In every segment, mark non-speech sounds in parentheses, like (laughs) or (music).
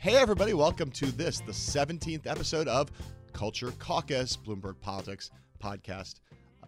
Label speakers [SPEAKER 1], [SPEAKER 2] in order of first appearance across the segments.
[SPEAKER 1] Hey, everybody, welcome to this, the 17th episode of Culture Caucus, Bloomberg Politics podcast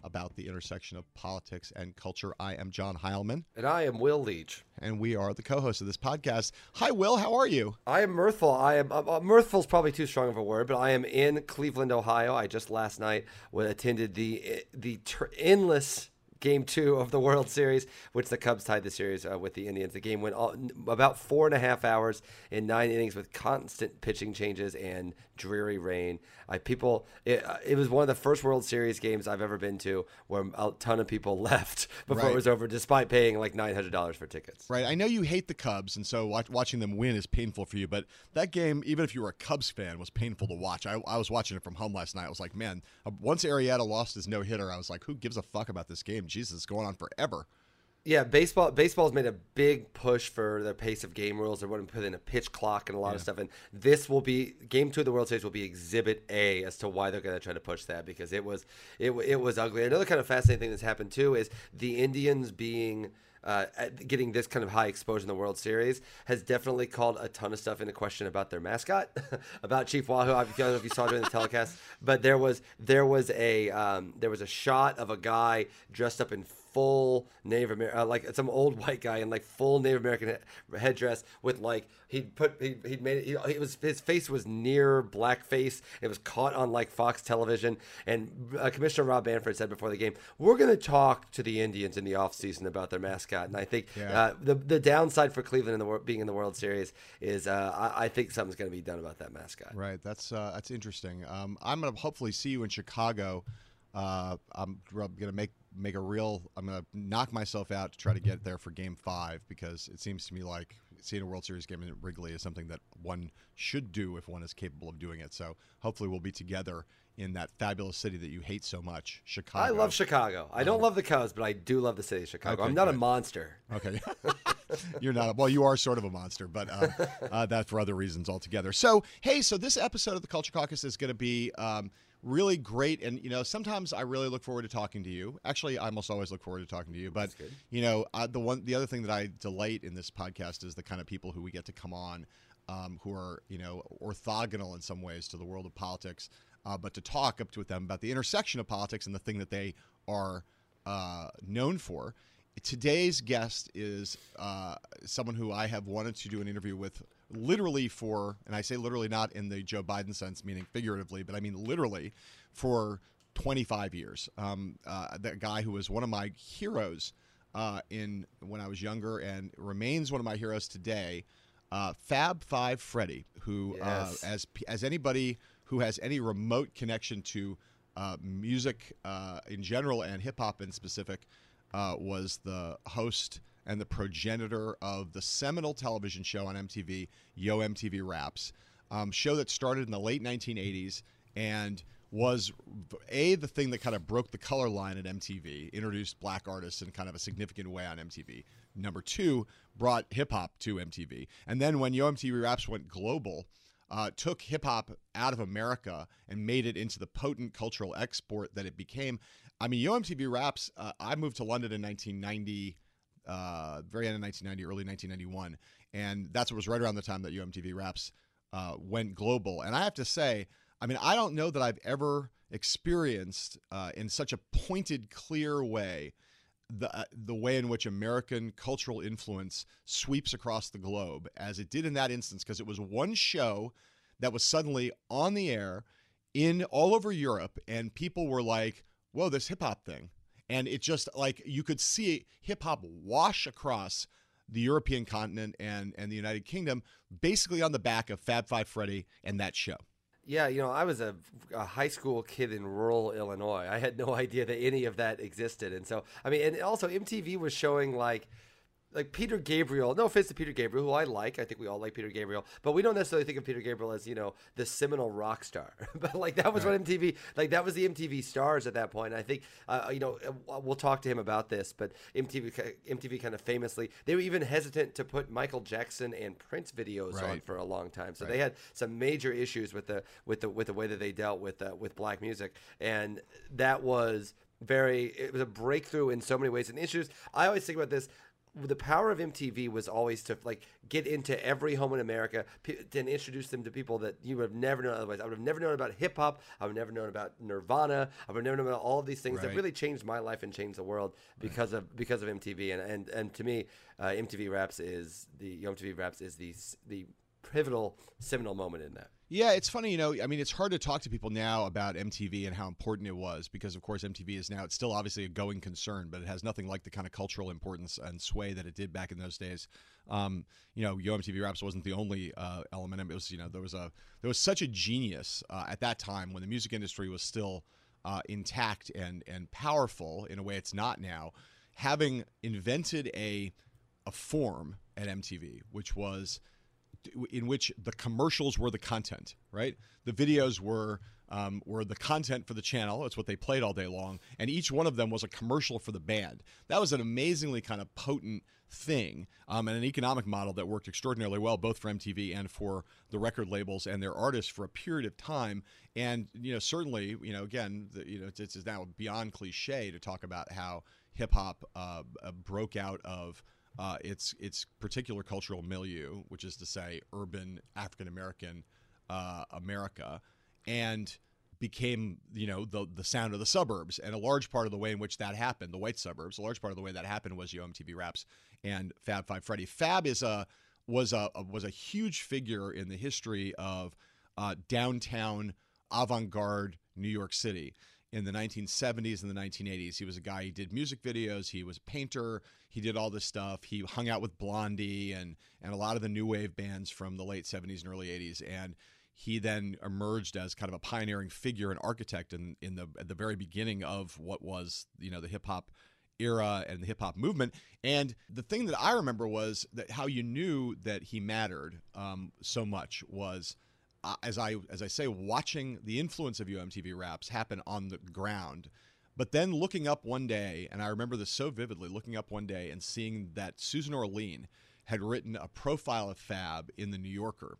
[SPEAKER 1] about the intersection of politics and culture. I am John Heilemann.
[SPEAKER 2] And I am Will Leitch.
[SPEAKER 1] And we are the co hosts of this podcast. Hi, Will. How are you?
[SPEAKER 2] I am mirthful. I am uh, uh mirthful is probably too strong of a word, but I am in Cleveland, Ohio. I just last night attended the the ter- endless game two of the World Series, which the Cubs tied the series uh, with the Indians. The game went all, about four and a half hours in nine innings with constant pitching changes and dreary rain. I people it, uh, it was one of the first World Series games I've ever been to where a ton of people (laughs) left before right. it was over, despite paying like nine hundred dollars for tickets.
[SPEAKER 1] Right. I know you hate the Cubs, and so watch, watching them win is painful for you. But that game, even if you were a Cubs fan, was painful to watch. I, I was watching it from home last night. I was like, man, uh, once Arrieta lost his no hitter, I was like, who gives a fuck about this game? Jesus, it's going on forever.
[SPEAKER 2] Yeah, baseball baseball's made a big push for their pace of game rules. They're wanting to put in a pitch clock and a lot yeah. of stuff. And this will be game two of the World Series will be Exhibit A as to why they're going to try to push that because it was it it was ugly. Another kind of fascinating thing that's happened too is the Indians being. Uh, getting this kind of high exposure in the World Series has definitely called a ton of stuff into question about their mascot, (laughs) about Chief Wahoo. I don't know if you saw during the telecast, but there was there was a um, there was a shot of a guy dressed up in full Native American, uh, like some old (laughs) white guy in like full Native American he- headdress with like he'd put he, he'd made it. He, it was his face was near blackface. It was caught on like Fox Television. And uh, Commissioner Rob Manfred said before the game, "We're going to talk to the Indians in the offseason about their mascot." And I think yeah. uh, the the downside for Cleveland in the being in the World Series is uh, I, I, think something's going to be done about that mascot.
[SPEAKER 1] Right. That's uh, that's interesting. Um, I'm going to hopefully see you in Chicago. Uh, I'm going to make make a real. I'm going to knock myself out to try to get there for Game Five because it seems to me like seeing a World Series game in Wrigley is something that one should do if one is capable of doing it. So hopefully we'll be together in that fabulous city that you hate so much, Chicago.
[SPEAKER 2] I love Chicago. I don't love the Cubs, but I do love the city of Chicago. Okay, I'm not good. a monster.
[SPEAKER 1] Okay. (laughs) (laughs) You're not. A, well, you are sort of a monster, but uh, uh, that for other reasons altogether. So, hey, so this episode of the Culture Caucus is going to be. Um, really great. And you know, sometimes I really look forward to talking to you. Actually, I almost always look forward to talking to you. But you know, uh, the one, the other thing that I delight in this podcast is the kind of people who we get to come on, um, who are you know orthogonal in some ways to the world of politics, uh, but to talk up to with them about the intersection of politics and the thing that they are uh, known for. Today's guest is uh, someone who I have wanted to do an interview with literally for, and I say literally not in the Joe Biden sense, meaning figuratively, but I mean literally for 25 years. Um, uh, that guy who was one of my heroes uh, in when I was younger and remains one of my heroes today. Uh, Fab Five Freddy, who uh, yes. as as anybody who has any remote connection to uh, music uh, in general and hip hop in specific, was the host and the progenitor of the seminal television show on MTV, Yo MTV Raps, um, show that started in the late 1980s and was a the thing that kind of broke the color line at MTV, introduced black artists in kind of a significant way on MTV. Number two, brought hip hop to MTV, and then when Yo MTV Raps went global. Uh, took hip hop out of America and made it into the potent cultural export that it became. I mean, Yo MTV Raps. Uh, I moved to London in 1990 uh, very end of 1990, early 1991, and that's what was right around the time that Yo MTV Raps uh, went global. And I have to say, I mean, I don't know that I've ever experienced uh, in such a pointed, clear way the uh, the way in which American cultural influence sweeps across the globe as it did in that instance, because it was one show that was suddenly on the air in all over Europe, and people were like, "Whoa, this hip hop thing." And it just like you could see hip hop wash across the European continent and and the United Kingdom, basically on the back of Fab Five Freddy and that show.
[SPEAKER 2] Yeah, you know, I was a, a, high school kid in rural Illinois. I had no (laughs) idea that any of that existed, and so I mean, and also MTV was showing like like Peter Gabriel. No offense to Peter Gabriel, who I like. I think we all like Peter Gabriel, but we don't necessarily think of Peter Gabriel as you know the seminal rock star. (laughs) but like that was right. what MTV like that was the MTV stars at that point. I think uh, you know uh, we'll talk to him about this, but MTV MTV kind of famously they were even hesitant to put Michael Jackson and Prince videos right. on for a long time. So right. they had some major issues with the with the with the way that they dealt with uh, with black music, and that was very it was a breakthrough in so many ways and issues i always think about this the power of MTV was always to like get into every home in America and introduce them to people that you would have never known otherwise. I would have never known about hip hop. I would have never known about Nirvana. I would have never known about all of these things right. that really changed my life and changed the world because right. of because of MTV. And and and to me, uh, MTV Raps is the MTV Raps is the the pivotal seminal moment in that.
[SPEAKER 1] Yeah, it's funny, you know. I mean, it's hard to talk to people now about MTV and how important it was because, of course, MTV is now it's still obviously a going concern, but it has nothing like the kind of cultural importance and sway that it did back in those days. Um, you know, Yo MTV Raps wasn't the only uh, element. It was, you know, there was a there was such a genius uh, at that time when the music industry was still uh, intact and and powerful in a way it's not now. Having invented a a form at MTV, which was in which the commercials were the content, right? The videos were um, were the content for the channel. It's what they played all day long, and each one of them was a commercial for the band. That was an amazingly kind of potent thing, um, and an economic model that worked extraordinarily well, both for MTV and for the record labels and their artists for a period of time. And you know, certainly, you know, again, the, you know, it's, it's, now beyond cliche to talk about how hip hop uh, uh, broke out of uh, its its particular cultural milieu, which is to say, urban African American uh, America, and became you know the the sound of the suburbs. And a large part of the way in which that happened, the white suburbs, a large part of the way that happened was Yo MTV Raps and Fab Five Freddy. Fab is a was a, was a huge figure in the history of uh, downtown avant-garde New York City in the 1970s and the 1980s. He was a guy, he did music videos, he was a painter, he did all this stuff. He hung out with Blondie and, and a lot of the new wave bands from the late 70s and early 80s. And he then emerged as kind of a pioneering figure and architect in, in the at the very beginning of what was, you know, the hip hop era and the hip hop movement. And the thing that I remember was that how you knew that he mattered um, so much was – uh, as I as I say, watching the influence of Yo MTV Raps happen on the ground. But then looking up one day, and I remember this so vividly, looking up one day and seeing that Susan Orlean had written a profile of Fab in the New Yorker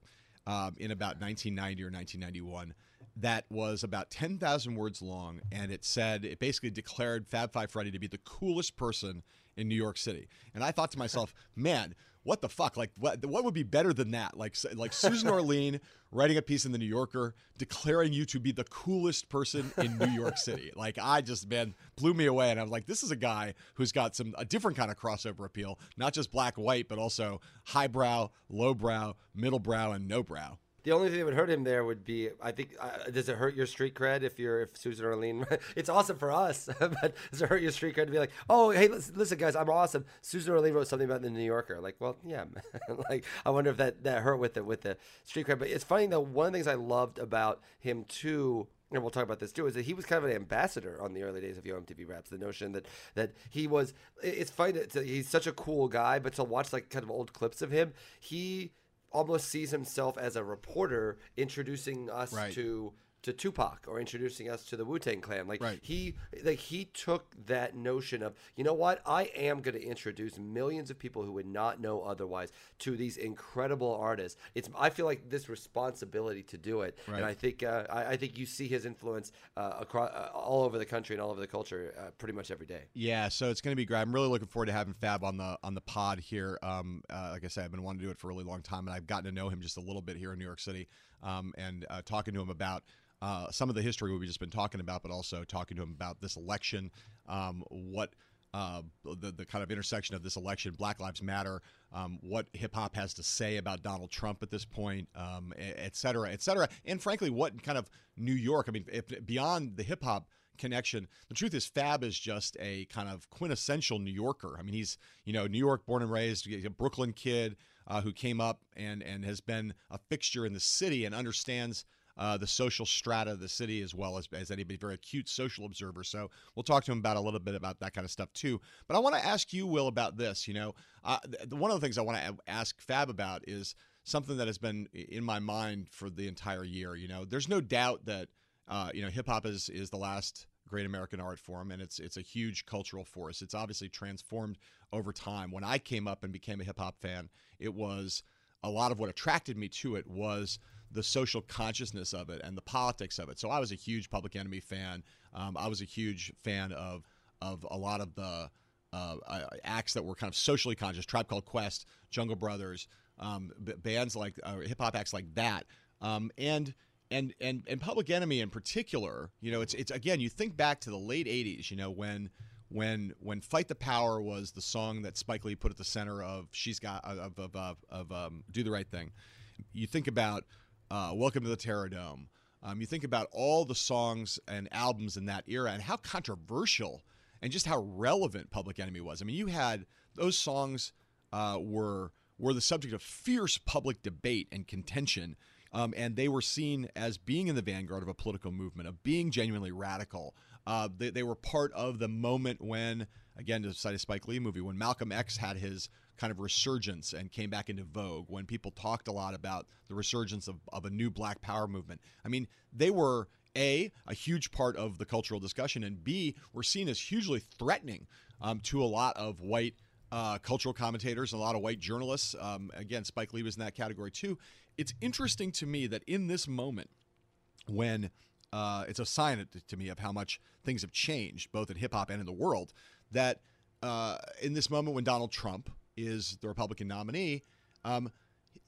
[SPEAKER 1] um, in about 1990 or 1991 that was about 10,000 words long, and it said it basically declared Fab Five Freddy to be the coolest person in New York City. And I thought to myself, man, what the fuck? Like, what, what would be better than that? Like, like Susan (laughs) Orlean writing a piece in the New Yorker declaring you to be the coolest person in New York (laughs) City. Like, I just, man, blew me away. And I was like, this is a guy who's got some, a different kind of crossover appeal, not just black, white, but also highbrow, lowbrow, middlebrow, and no brow.
[SPEAKER 2] The only thing that would hurt him there would be, I think, uh, does it hurt your street cred if you're if Susan Orlean? (laughs) it's awesome for us, (laughs) but does it hurt your street cred to be like, oh, hey, listen, listen, guys, I'm awesome. Susan Orlean wrote something about the New Yorker. Like, well, yeah, (laughs) like I wonder if that that hurt with the with the street cred. But it's funny though. One of the things I loved about him too and we'll talk about this too, is that he was kind of an ambassador on the early days of Yo MTV Raps. The notion that that he was, it's funny that he's such a cool guy, but to watch like kind of old clips of him, he almost sees himself as a reporter introducing us right. to to Tupac or introducing us to the Wu Tang Clan. Like right. he like he took that notion of you know what I am going to introduce millions of people who would not know otherwise to these incredible artists. It's I feel like this responsibility to do it, right. and I think uh, I, I, think you see his influence uh, across uh, all over the country and all over the culture uh, pretty much every day.
[SPEAKER 1] Yeah, so it's going to be great. I'm really looking forward to having Fab on the on the pod here. Um, uh, like I said, I've been wanting to do it for a really long time, and I've gotten to know him just a little bit here in New York City, um, and uh, talking to him about uh, some of the history we've just been talking about, but also talking to him about this election, um, what uh, the the kind of intersection of this election, Black Lives Matter, um, what hip hop has to say about Donald Trump at this point, um, et cetera, et cetera, and frankly, what kind of New York? I mean, if, beyond the hip hop connection. The truth is, Fab is just a kind of quintessential New Yorker. I mean, he's you know New York born and raised, a Brooklyn kid uh, who came up and and has been a fixture in the city and understands uh, the social strata of the city as well as, as anybody, very acute social observer. So we'll talk to him about a little bit about that kind of stuff too. But I want to ask you, Will, about this. You know, uh, the, one of the things I want to ask Fab about is something that has been in my mind for the entire year. You know, there's no doubt that uh, you know hip hop is is the last great American art form, and it's it's a huge cultural force. It's obviously transformed over time. When I came up and became a hip hop fan, it was a lot of what attracted me to it was the social consciousness of it and the politics of it. So I was a huge Public Enemy fan. Um, I was a huge fan of of a lot of the uh, uh acts that were kind of socially conscious. Tribe Called Quest, Jungle Brothers, um, bands like uh, hip hop acts like that, um, and. And, and and Public Enemy in particular, you know, it's it's again. You think back to the late '80s, you know, when when when Fight the Power was the song that Spike Lee put at the center of She's Got of of, of, of um, Do the Right Thing. You think about uh, Welcome to the Terror Dome. Um, you think about all the songs and albums in that era and how controversial and just how relevant Public Enemy was. I mean, you had those songs uh, were were the subject of fierce public debate and contention, um, and they were seen as being in the vanguard of a political movement, of being genuinely radical. Uh, they, they were part of the moment when, again, to cite a Spike Lee movie, when Malcolm X had his kind of resurgence and came back into vogue when people talked a lot about the resurgence of, of a new black power movement. I mean, they were a a huge part of the cultural discussion and b were seen as hugely threatening um, to a lot of white uh, cultural commentators and a lot of white journalists um, again spike lee was in that category too it's interesting to me that in this moment when uh, it's a sign to me of how much things have changed both in hip-hop and in the world that uh, in this moment when donald trump is the Republican nominee, um,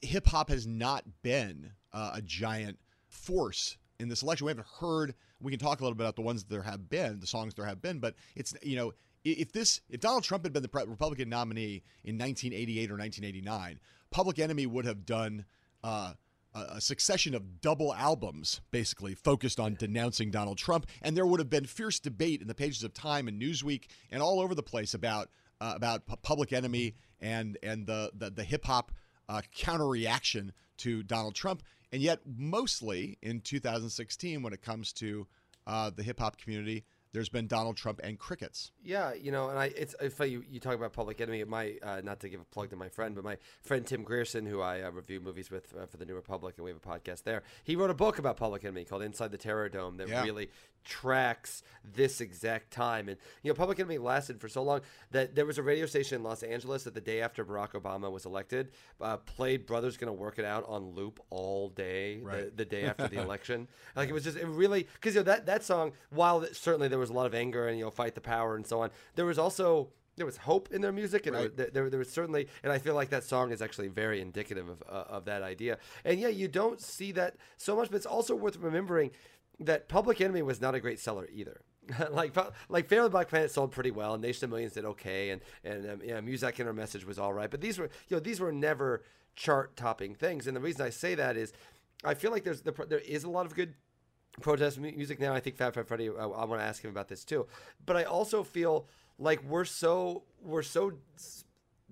[SPEAKER 1] hip hop has not been uh, a giant force in this election. We haven't heard. We can talk a little bit about the ones that there have been, the songs there have been, but it's you know if this if Donald Trump had been the Republican nominee in 1988 or 1989, Public Enemy would have done. Uh, a succession of double albums basically focused on denouncing Donald Trump. And there would have been fierce debate in the pages of Time and Newsweek and all over the place about uh, about Public Enemy and and the the, the hip hop uh, counter reaction to Donald Trump, and yet mostly in 2016 when it comes to uh, the hip hop community, there's been Donald Trump and crickets.
[SPEAKER 2] Yeah, you know, and I it's if you, you talk about Public Enemy, my uh, not to give a plug to my friend, but my friend Tim Grierson, who I uh, review movies with uh, for the New Republic, and we have a podcast there. He wrote a book about Public Enemy called Inside the Terror Dome that yeah. really tracks this exact time. And you know, Public Enemy lasted for so long that there was a radio station in Los Angeles that the day after Barack Obama was elected uh, played "Brothers Gonna Work It Out" on loop all day right. the, the, day after the (laughs) election. Like it was just it really because you know that that song, while certainly there was was a lot of anger and you know fight the power and so on. There was also there was hope in their music, and right. there, there, there, was certainly, and I feel like that song is actually very indicative of uh, of that idea. And yeah, you don't see that so much, but it's also worth remembering that Public Enemy was not a great seller either. (laughs) like like Fable Black Planet sold pretty well, and Nation of Millions did okay, and and um, yeah, Muzak and Her Message was all right. But these were you know these were never chart topping things, and the reason I say that is I feel like there's the, there is a lot of good protest music now. I think Fab Fab Freddy. I, I want to ask him about this too, but I also feel like we're so we're so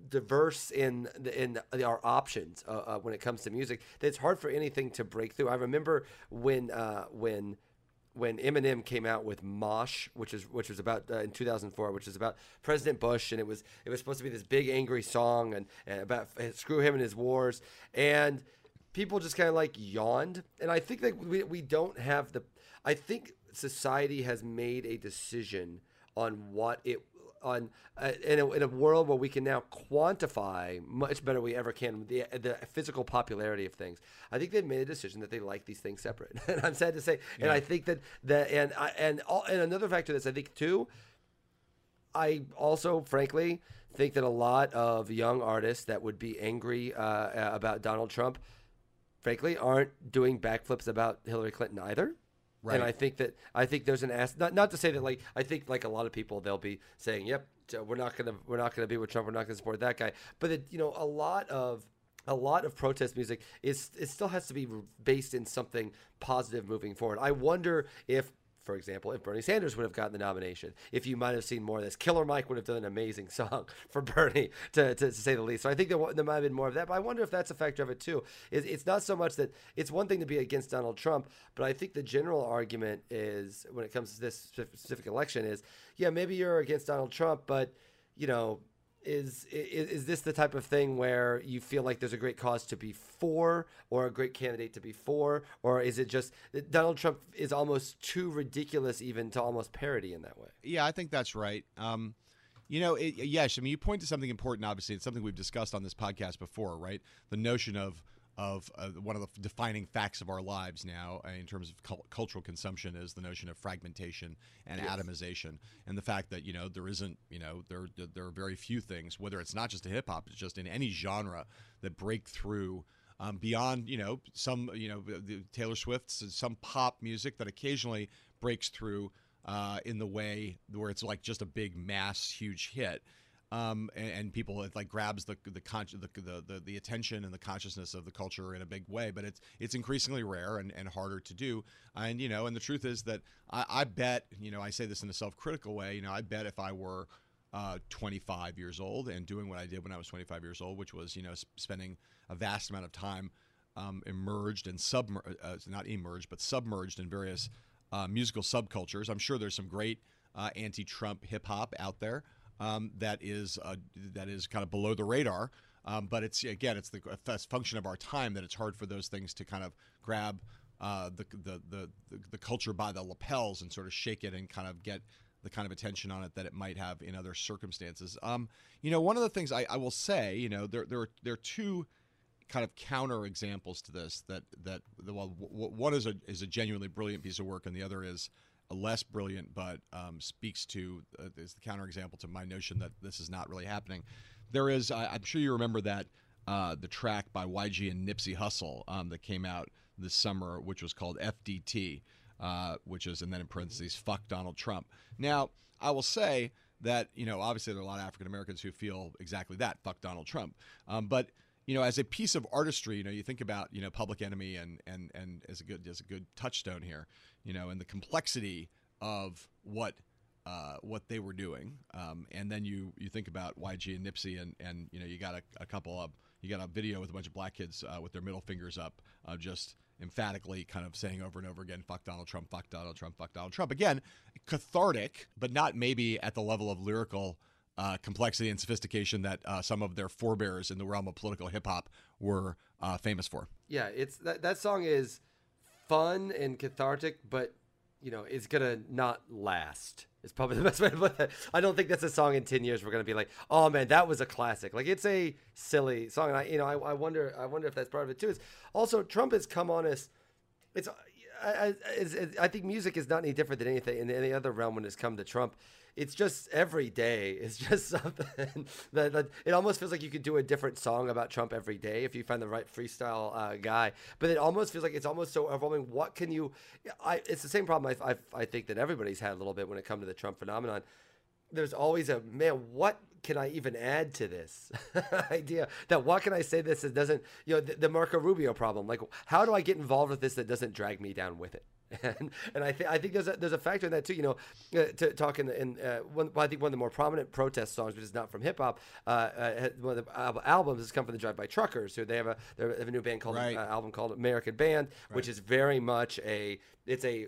[SPEAKER 2] diverse in in our options uh, uh, when it comes to music that it's hard for anything to break through. I remember when uh, when when Eminem came out with Mosh, which is which was about uh, in 2004, which is about President Bush, and it was it was supposed to be this big angry song and, and about screw him and his wars, and people just kind of like yawned. And I think that we, we don't have the. I think society has made a decision on what it on uh, in, a, in a world where we can now quantify much better we ever can the the physical popularity of things. I think they've made a decision that they like these things separate, (laughs) and I'm sad to say. Yeah. And I think that that and I, and all, and another factor that's I think too. I also, frankly, think that a lot of young artists that would be angry uh, about Donald Trump frankly, aren't doing backflips about Hillary Clinton either. Right. And I think that I think there's an ass. Not, not to say that like I think like a lot of people they'll be saying, "Yep, we're not gonna we're not gonna be with Trump. We're not gonna support that guy." But it, you know, a lot of a lot of protest music is it still has to be based in something positive moving forward. I wonder if for example, if Bernie Sanders would have gotten the nomination. If you might have seen more of this, Killer Mike would have done an amazing (laughs) song for Bernie, to, to, to say the least. So I think there, there might have been more of that. But I wonder if that's a factor of it too. It's, it's not so much that it's one thing to be against Donald Trump, but I think the general argument is when it comes to this specific election is, yeah, maybe you're against Donald Trump, but you know is, is is this the type of thing where you feel like there's a great cause to be for or a great candidate to be for? Or is it just Donald Trump is almost too ridiculous even to almost parody in that way?
[SPEAKER 1] Yeah I think that's right. Um, you know it, yes I mean you point to something important obviously. It's something we've discussed on this podcast before right? The notion of of uh, one of the defining facts of our lives now uh, in terms of cu- cultural consumption is the notion of fragmentation and yes. atomization and the fact that you know there isn't you know there there are very few things whether it's not just a hip hop it's just in any genre that break through um, beyond you know some you know the Taylor Swift's some pop music that occasionally breaks through uh, in the way where it's like just a big mass huge hit um, and, and, people it like grabs the the, con- the, the, the attention and the consciousness of the culture in a big way. But it's it's increasingly rare and, and harder to do. And you know, and the truth is that I, I bet you know I say this in a self critical way. You know, I bet if I were uh, 25 years old and doing what I did when I was 25 years old, which was you know spending a vast amount of time um, immersed and submerged, uh, not emerged, but submerged in various uh, musical subcultures. I'm sure there's some great uh, anti-Trump hip hop out there um, that is uh, that is kind of below the radar. Um, but it's again, it's the function of our time that it's hard for those things to kind of grab uh, the, the, the the culture by the lapels and sort of shake it and kind of get the kind of attention on it that it might have in other circumstances. Um, you know, one of the things I, I will say, you know, there there are, there are two kind of counter examples to this that that well, one is a is a genuinely brilliant piece of work and the other is less brilliant, but um, speaks to uh, is the counterexample to my notion that this is not really happening. There is, I, am sure you remember that uh, the track by YG and Nipsey Hussle um, that came out this summer, which was called FDT, uh, which is and then in parentheses, "fuck Donald Trump." Now, I will say that you know obviously there are a lot of African Americans who feel exactly that, "fuck Donald Trump," um, but you know, as a piece of artistry, you know, you think about, you know, Public Enemy and and and as a good as a good touchstone here, you know, and the complexity of what uh, what they were doing, um, and then you you think about YG and Nipsey, and and you know, you got a, a couple of you got a video with a bunch of black kids uh, with their middle fingers up, uh, just emphatically kind of saying over and over again, "Fuck Donald Trump, fuck Donald Trump, fuck Donald Trump." Again, cathartic, but not maybe at the level of lyrical uh, complexity and sophistication that uh, some of their forebears in the realm of political hip hop were uh, famous for.
[SPEAKER 2] Yeah, it's that that song is fun and cathartic, but you know, it's gonna not last. It's probably (laughs) the best way to put it. I don't think that's a song in ten years we're gonna be like, oh man, that was a classic. Like it's a silly song, and I, you know, I, I wonder, I wonder if that's part of it too. Is also Trump has come on us. It's I, I, I, think music is not any different than anything in any other realm when it's come to Trump it's just every day. (laughs) It's just something that, that, it almost feels like you could do a different song about Trump every day if you find the right freestyle uh, guy. But it almost feels like it's almost so overwhelming. What can you? I, it's the same problem I, I, I think that everybody's had a little bit when it comes to the Trump phenomenon. There's always a man. What can I even add to this (laughs) idea? That what can I say this that doesn't you know the, the Marco Rubio problem? Like how do I get involved with this that doesn't drag me down with it? (laughs) and and I think I think there's a there's a factor in that too. You know, uh, to talk in, in uh, one I think one of the more prominent protest songs, which is not from hip hop, uh, uh one of the albums has come from the Drive By Truckers, who they have a they have a new band called right. Uh, album called American Band, right. which is very much a it's a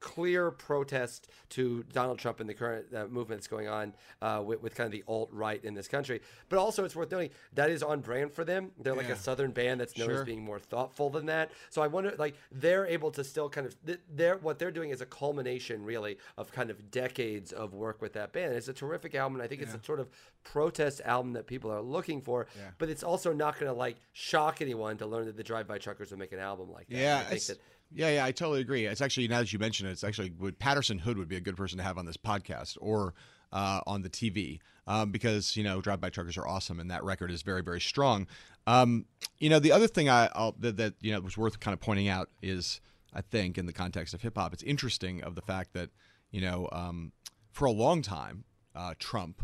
[SPEAKER 2] clear protest to Donald Trump and the current uh, movement that's going on uh, with, with, kind of the alt right in this country. But also, it's worth noting that is on brand for them. They're like yeah. a southern band that's known sure. as being more thoughtful than that. So I wonder, like, they're able to still kind of they're what they're doing is a culmination, really, of kind of decades of work with that band. It's a terrific album, and I think yeah. it's a sort of protest album that people are looking for. Yeah. But it's also not going to like shock anyone to learn that the Drive By Truckers will make an album like that.
[SPEAKER 1] Yeah, I think that yeah, yeah, I totally agree. It's actually now that you mention it, it's actually would Patterson Hood would be a good person to have on this podcast or uh, on the TV um, because you know Drive By Truckers are awesome and that record is very very strong. Um, you know the other thing I I'll, that, that you know was worth kind of pointing out is I think in the context of hip hop, it's interesting of the fact that you know um, for a long time uh, Trump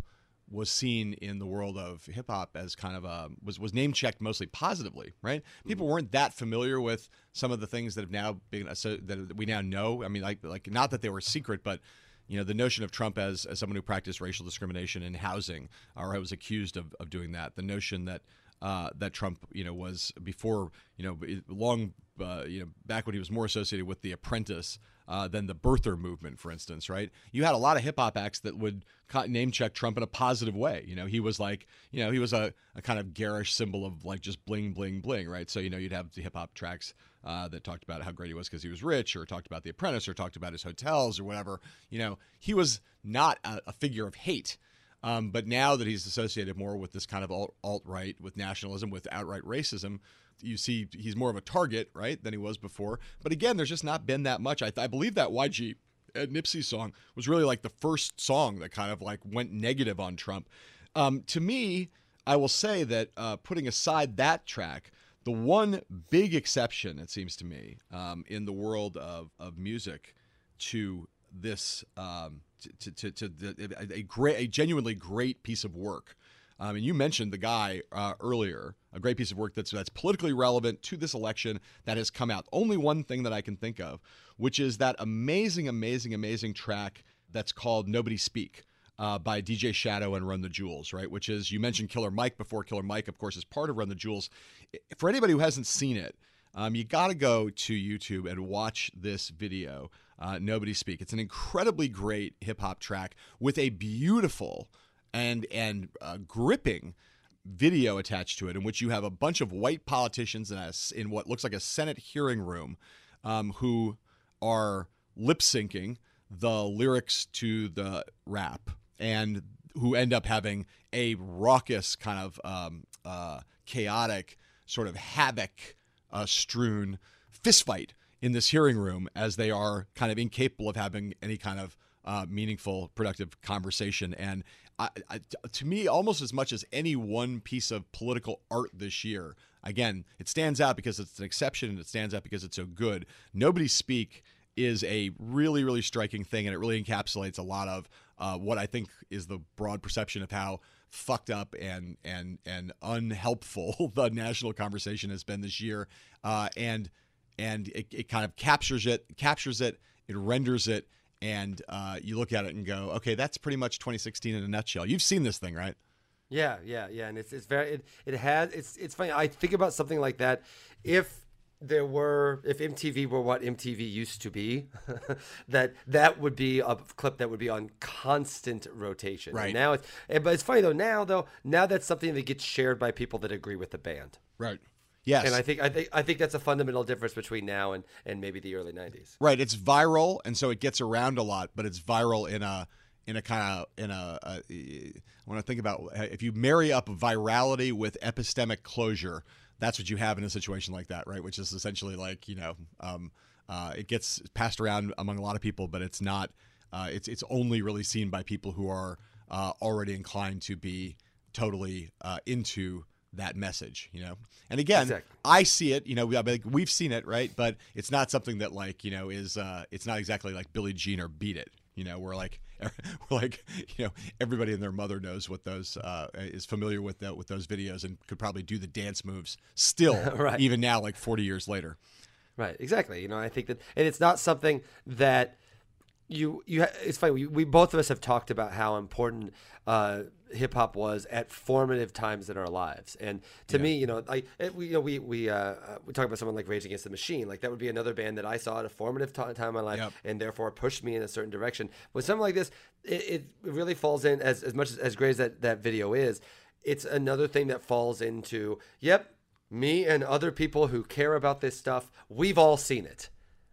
[SPEAKER 1] was seen in the world of hip hop as kind of a was was name checked mostly positively, right? People weren't that familiar with some of the things that have now been so that we now know. I mean, like like not that they were secret, but you know the notion of Trump as, as someone who practiced racial discrimination in housing or was accused of, of doing that. The notion that uh, that Trump, you know, was before, you know, long, uh, you know, back when he was more associated with The Apprentice uh, than the birther movement, for instance, right? You had a lot of hip hop acts that would name check Trump in a positive way. You know, he was like, you know, he was a, a kind of garish symbol of like just bling, bling, bling, right? So, you know, you'd have the hip hop tracks uh, that talked about how great he was because he was rich, or talked about The Apprentice, or talked about his hotels, or whatever. You know, he was not a, a figure of hate. Um, but now that he's associated more with this kind of alt right, with nationalism, with outright racism, you see he's more of a target, right, than he was before. But again, there's just not been that much. I, I believe that YG Ed Nipsey song was really like the first song that kind of like went negative on Trump. Um, to me, I will say that uh, putting aside that track, the one big exception, it seems to me, um, in the world of, of music to this um, to, to, to, to a great, a genuinely great piece of work. Um, and you mentioned the guy uh, earlier, a great piece of work that's that's politically relevant to this election that has come out. Only one thing that I can think of, which is that amazing, amazing, amazing track that's called "Nobody Speak." Uh, by DJ Shadow and Run the Jewels, right? Which is you mentioned Killer Mike before. Killer Mike, of course, is part of Run the Jewels. For anybody who hasn't seen it, um, you got to go to YouTube and watch this video uh, Nobody Speak. It's an incredibly great hip hop track with a beautiful and and uh, gripping video attached to it, in which you have a bunch of white politicians in a, in what looks like a Senate hearing room, um, who are lip syncing the lyrics to the rap, and who end up having a raucous kind of um, uh, chaotic sort of havoc uh, strewn fistfight in this hearing room as they are kind of incapable of having any kind of uh, meaningful, productive conversation. And I, I, to me, almost as much as any one piece of political art this year, again, it stands out because it's an exception and it stands out because it's so good. Nobody Speak is a really, really striking thing, and it really encapsulates a lot of uh, what I think is the broad perception of how fucked up and and and unhelpful (laughs) the national conversation has been this year. Uh, and and it, it kind of captures it, captures it, it renders it, and uh, you look at it and go, okay, that's pretty much 2016 in a nutshell. You've seen this thing, right?
[SPEAKER 2] Yeah, yeah, yeah, and it's it's very it, it has it's it's funny. I think about something like that. If there were if MTV were what MTV used to be, (laughs) that that would be a clip that would be on constant rotation.
[SPEAKER 1] Right
[SPEAKER 2] and now, it's but it's funny though. Now though, now that's something that gets shared by people that agree with the band.
[SPEAKER 1] Right. Yes.
[SPEAKER 2] And I think I think I think that's a fundamental difference between now and and maybe the early 90s.
[SPEAKER 1] Right, it's viral and so it gets around a lot, but it's viral in a in a kind of in a, a I want to think about if you marry up virality with epistemic closure, that's what you have in a situation like that, right? Which is essentially like, you know, um, uh, it gets passed around among a lot of people, but it's not uh, it's it's only really seen by people who are uh, already inclined to be totally uh, into that message, you know. And again, exactly. I see it, you know, we, I mean, we've seen it, right? But it's not something that like, you know, is uh it's not exactly like Billie Jean or Beat It. You know, we're like (laughs) we're like, you know, everybody and their mother knows what those uh is familiar with that with those videos and could probably do the dance moves still (laughs) right. even now like 40 years later.
[SPEAKER 2] Right, exactly. You know, I think that and it's not something that you you it's funny we, we both of us have talked about how important uh, hip hop was at formative times in our lives and to yeah. me you know like we you know we we uh, uh, we talk about someone like Rage Against the Machine like that would be another band that I saw at a formative t- time in my life yep. and therefore pushed me in a certain direction with something like this it, it really falls in as as much as, as great as that that video is it's another thing that falls into yep me and other people who care about this stuff we've all seen it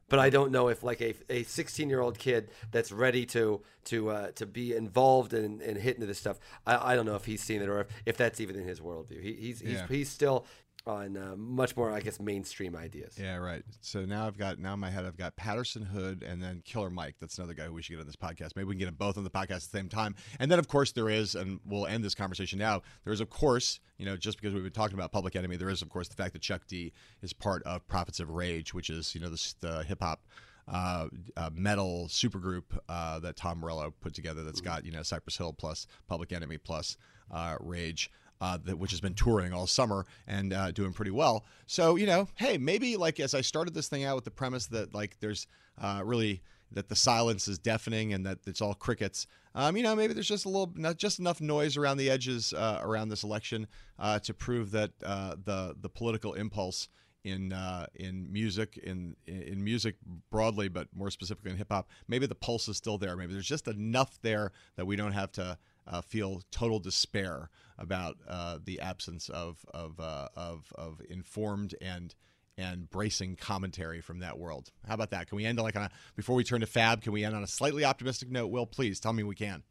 [SPEAKER 2] but I don't know if like a, a 16 year old kid that's ready to to uh, to be involved and, and hit into this stuff. I, I don't know if he's seen it or if, if that's even in his worldview. He, he's, he's he's still on uh, much more, I guess, mainstream ideas.
[SPEAKER 1] Yeah, right. So now I've got now in my head I've got Patterson Hood and then Killer Mike. That's another guy who we should get on this podcast. Maybe we can get them both on the podcast at the same time. And then of course there is, and we'll end this conversation now. There is of course, you know, just because we've been talking about Public Enemy, there is of course the fact that Chuck D is part of Prophets of Rage, which is you know the, the hip hop uh, uh, metal supergroup uh, that Tom Morello put together. That's got you know Cypress Hill plus Public Enemy plus uh, Rage. Uh, that which has been touring all summer and uh, doing pretty well. So you know, hey, maybe like as I started this thing out with the premise that like there's uh, really that the silence is deafening and that it's all crickets. Um, you know, maybe there's just a little, not just enough noise around the edges uh, around this election uh, to prove that uh, the the political impulse in uh, in music in in music broadly, but more specifically in hip hop, maybe the pulse is still there. Maybe there's just enough there that we don't have to uh, feel total despair about uh, the absence of of, uh, of of informed and and bracing commentary from that world. How about that? Can we end like on a before we turn to Fab? Can we end on a slightly optimistic note? Will, please tell me we can.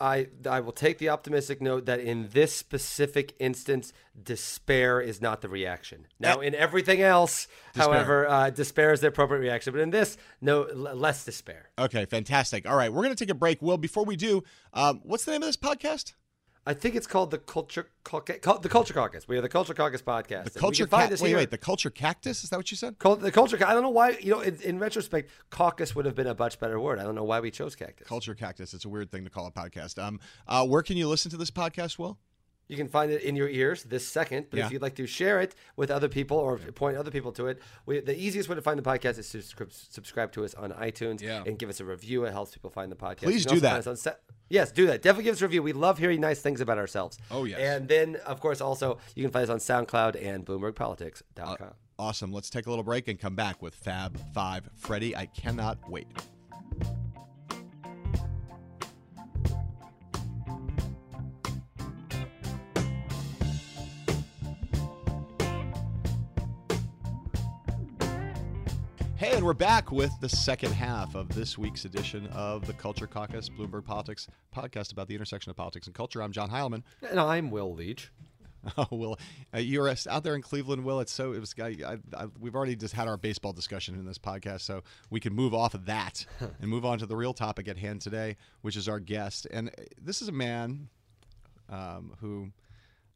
[SPEAKER 2] I I will take the optimistic note that in this specific instance, despair is not the reaction. Now, in everything else,
[SPEAKER 1] Despair.
[SPEAKER 2] however, uh, despair is the appropriate reaction. But in this, no l- less despair.
[SPEAKER 1] Okay, fantastic. All right, we're gonna take a break. Will, before we do, um, what's the name of this podcast?
[SPEAKER 2] I think it's called the Culture Caucus. The Culture Caucus. We are the Culture Caucus podcast.
[SPEAKER 1] The culture.
[SPEAKER 2] can find
[SPEAKER 1] Ca-
[SPEAKER 2] us
[SPEAKER 1] wait,
[SPEAKER 2] here.
[SPEAKER 1] wait. The culture cactus. Is that what you said?
[SPEAKER 2] The culture. I don't know why. You know, in, in retrospect, caucus would have been a much better word. I don't know why we chose cactus.
[SPEAKER 1] Culture cactus. It's a weird thing to call a podcast. Um, uh, where can you listen to this podcast? Will?
[SPEAKER 2] You can find it in your ears this second, but
[SPEAKER 1] Yeah.
[SPEAKER 2] if you'd like to share it with other people or point other people to it, we, the easiest way to find the podcast is to subscribe, to us on iTunes
[SPEAKER 1] Yeah.
[SPEAKER 2] and give us a review. It helps people find the podcast.
[SPEAKER 1] Please do that.
[SPEAKER 2] Sa- yes, do that. Definitely give us a review. We love hearing nice things about ourselves.
[SPEAKER 1] Oh, yes.
[SPEAKER 2] And then, of course, also you can find us on SoundCloud and BloombergPolitics.com.
[SPEAKER 1] Uh, Awesome. Let's take a little break and come back with Fab Five Freddy. I cannot wait. And we're back with the second half of this week's edition of the Culture Caucus, Bloomberg Politics podcast about the intersection of politics and culture. I'm John Heilemann.
[SPEAKER 2] and I'm Will Leitch. (laughs)
[SPEAKER 1] Oh well, uh, you're out there in Cleveland, Will. It's so it was. I, I, I, we've already just had our baseball discussion in this podcast, so we can move off of that (laughs) and move on to the real topic at hand today, which is our guest. And uh, this is a man um, who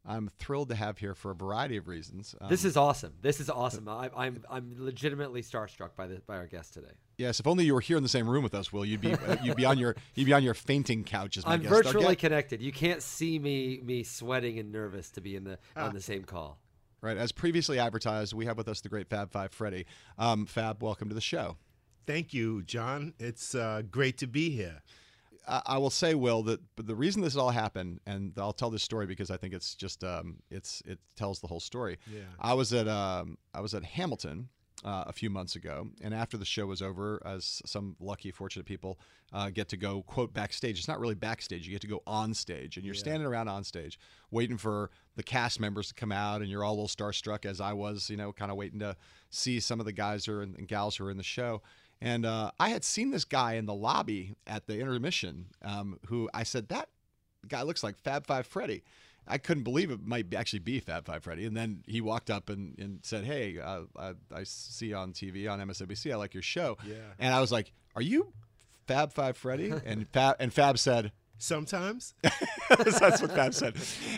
[SPEAKER 1] I'm thrilled to have here for a variety of reasons. Um,
[SPEAKER 3] This is awesome. This is awesome. I, I'm I'm legitimately starstruck by the by our guest today.
[SPEAKER 1] yes. If only you were here in the same room with us, Will. You'd be uh, you'd be on your you'd be on your fainting couch as my
[SPEAKER 3] I'm
[SPEAKER 1] guest star.
[SPEAKER 3] virtually
[SPEAKER 1] Yeah.
[SPEAKER 3] connected. You can't see me me sweating and nervous to be in the
[SPEAKER 1] Ah.
[SPEAKER 3] on the same call.
[SPEAKER 1] Right. As previously advertised, we have with us the great Fab Five Freddy. Um, Fab, welcome to the show.
[SPEAKER 4] Thank you, John. It's uh, great to be here.
[SPEAKER 1] I will say, Will, that the reason this all happened, and I'll tell this story because I think it's just um, it's it tells the whole story.
[SPEAKER 4] Yeah.
[SPEAKER 1] I was at um, I was at Hamilton uh, a few months ago, and after the show was over, as some lucky, fortunate people uh, get to go quote backstage. It's not really backstage; you get to go on stage, and you're standing around on stage waiting for the cast members to come out, and you're all a little starstruck, as I was, you know, kind of waiting to see some of the guys who are and gals who are in the show. And uh, I had seen this guy in the lobby at the intermission um, who I said, that guy looks like Fab Five Freddy. I couldn't believe it might actually be Fab Five Freddy. And then he walked up and, and said, Hey, uh, I, I see you on TV on MSNBC. I like your show.
[SPEAKER 4] Yeah.
[SPEAKER 1] And I was like, Are you Fab Five Freddy? (laughs) And Fab, and Fab said,
[SPEAKER 4] Sometimes, (laughs)
[SPEAKER 1] That's what Fab said.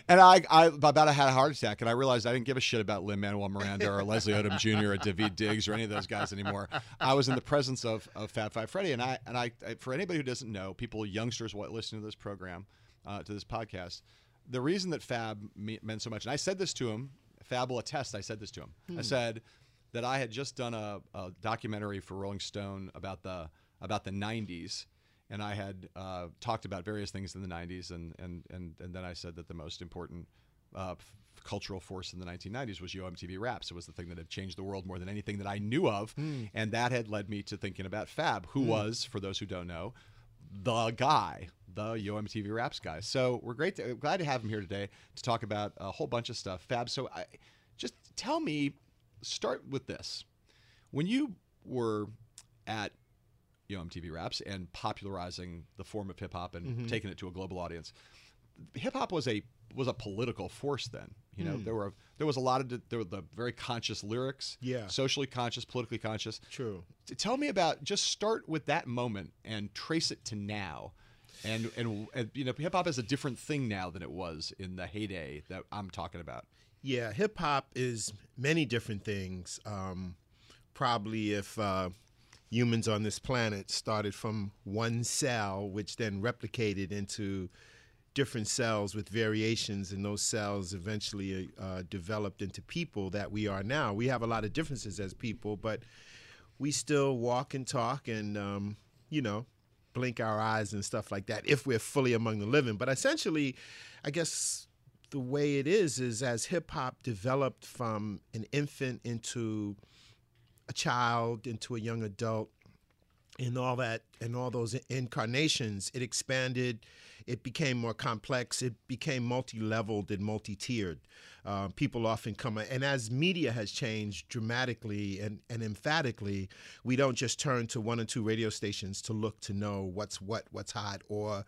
[SPEAKER 1] And I, I about I had a heart attack, and I realized I didn't give a shit about Lin Manuel Miranda or Leslie Odom Jr. or Daveed Diggs or any of those guys anymore. I was in the presence of, of Fab Five Freddy, and I and I, I for anybody who doesn't know, people youngsters what listening to this program, uh, to this podcast, the reason that Fab me, meant so much, and I said this to him, Fab will attest. I said this to him. I said that I had just done a, a documentary for Rolling Stone about the about the '90s and I had uh, talked about various things in the 90s, and, and, and, and then I said that the most important uh, f- cultural force in the 1990s was Yo MTV Raps. It was the thing that had changed the world more than anything that I knew of, and that had led me to thinking about Fab, who was, for those who don't know, the guy, the Yo MTV Raps guy. So we're great, to, glad to have him here today to talk about a whole bunch of stuff. Fab, so I, just tell me, start with this. When you were at you know, MTV Raps and popularizing the form of hip hop and
[SPEAKER 4] Mm-hmm.
[SPEAKER 1] taking it to a global audience. Hip hop was a was a political force then. You know, there were there was a lot of there were the very conscious lyrics.
[SPEAKER 4] Yeah.
[SPEAKER 1] socially conscious, politically conscious.
[SPEAKER 4] true.
[SPEAKER 1] Tell me about just start with that moment and trace it to now. And and, and you know, hip hop is a different thing now than it was in the heyday that I'm talking about.
[SPEAKER 4] Yeah, hip hop is many different things. Um, probably if uh, humans on this planet started from one cell, which then replicated into different cells with variations, and those cells eventually uh, developed into people that we are now. We have a lot of differences as people, but we still walk and talk and, um, you know, blink our eyes and stuff like that if we're fully among the living. But essentially, I guess the way it is is as hip hop developed from an infant into a child, into a young adult, and all that, and all those incarnations, it expanded it became more complex. It became multi-leveled and multi-tiered. Uh, people often come, and as media has changed dramatically and, and emphatically, we don't just turn to one or two radio stations to look to know what's what, what's hot, or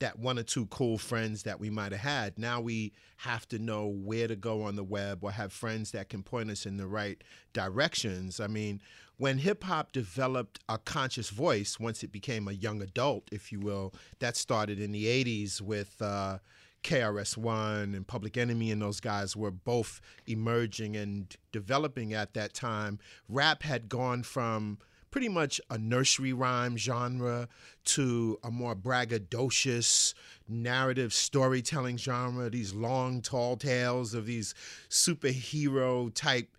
[SPEAKER 4] that one or two cool friends that we might have had. Now we have to know where to go on the web or have friends that can point us in the right directions. I mean, when hip hop developed a conscious voice, once it became a young adult, if you will, that started in the 80s with. Uh, KRS One and Public Enemy and those guys were both emerging and developing at that time. Rap had gone from pretty much a nursery rhyme genre to a more braggadocious narrative storytelling genre, these long, tall tales of these superhero type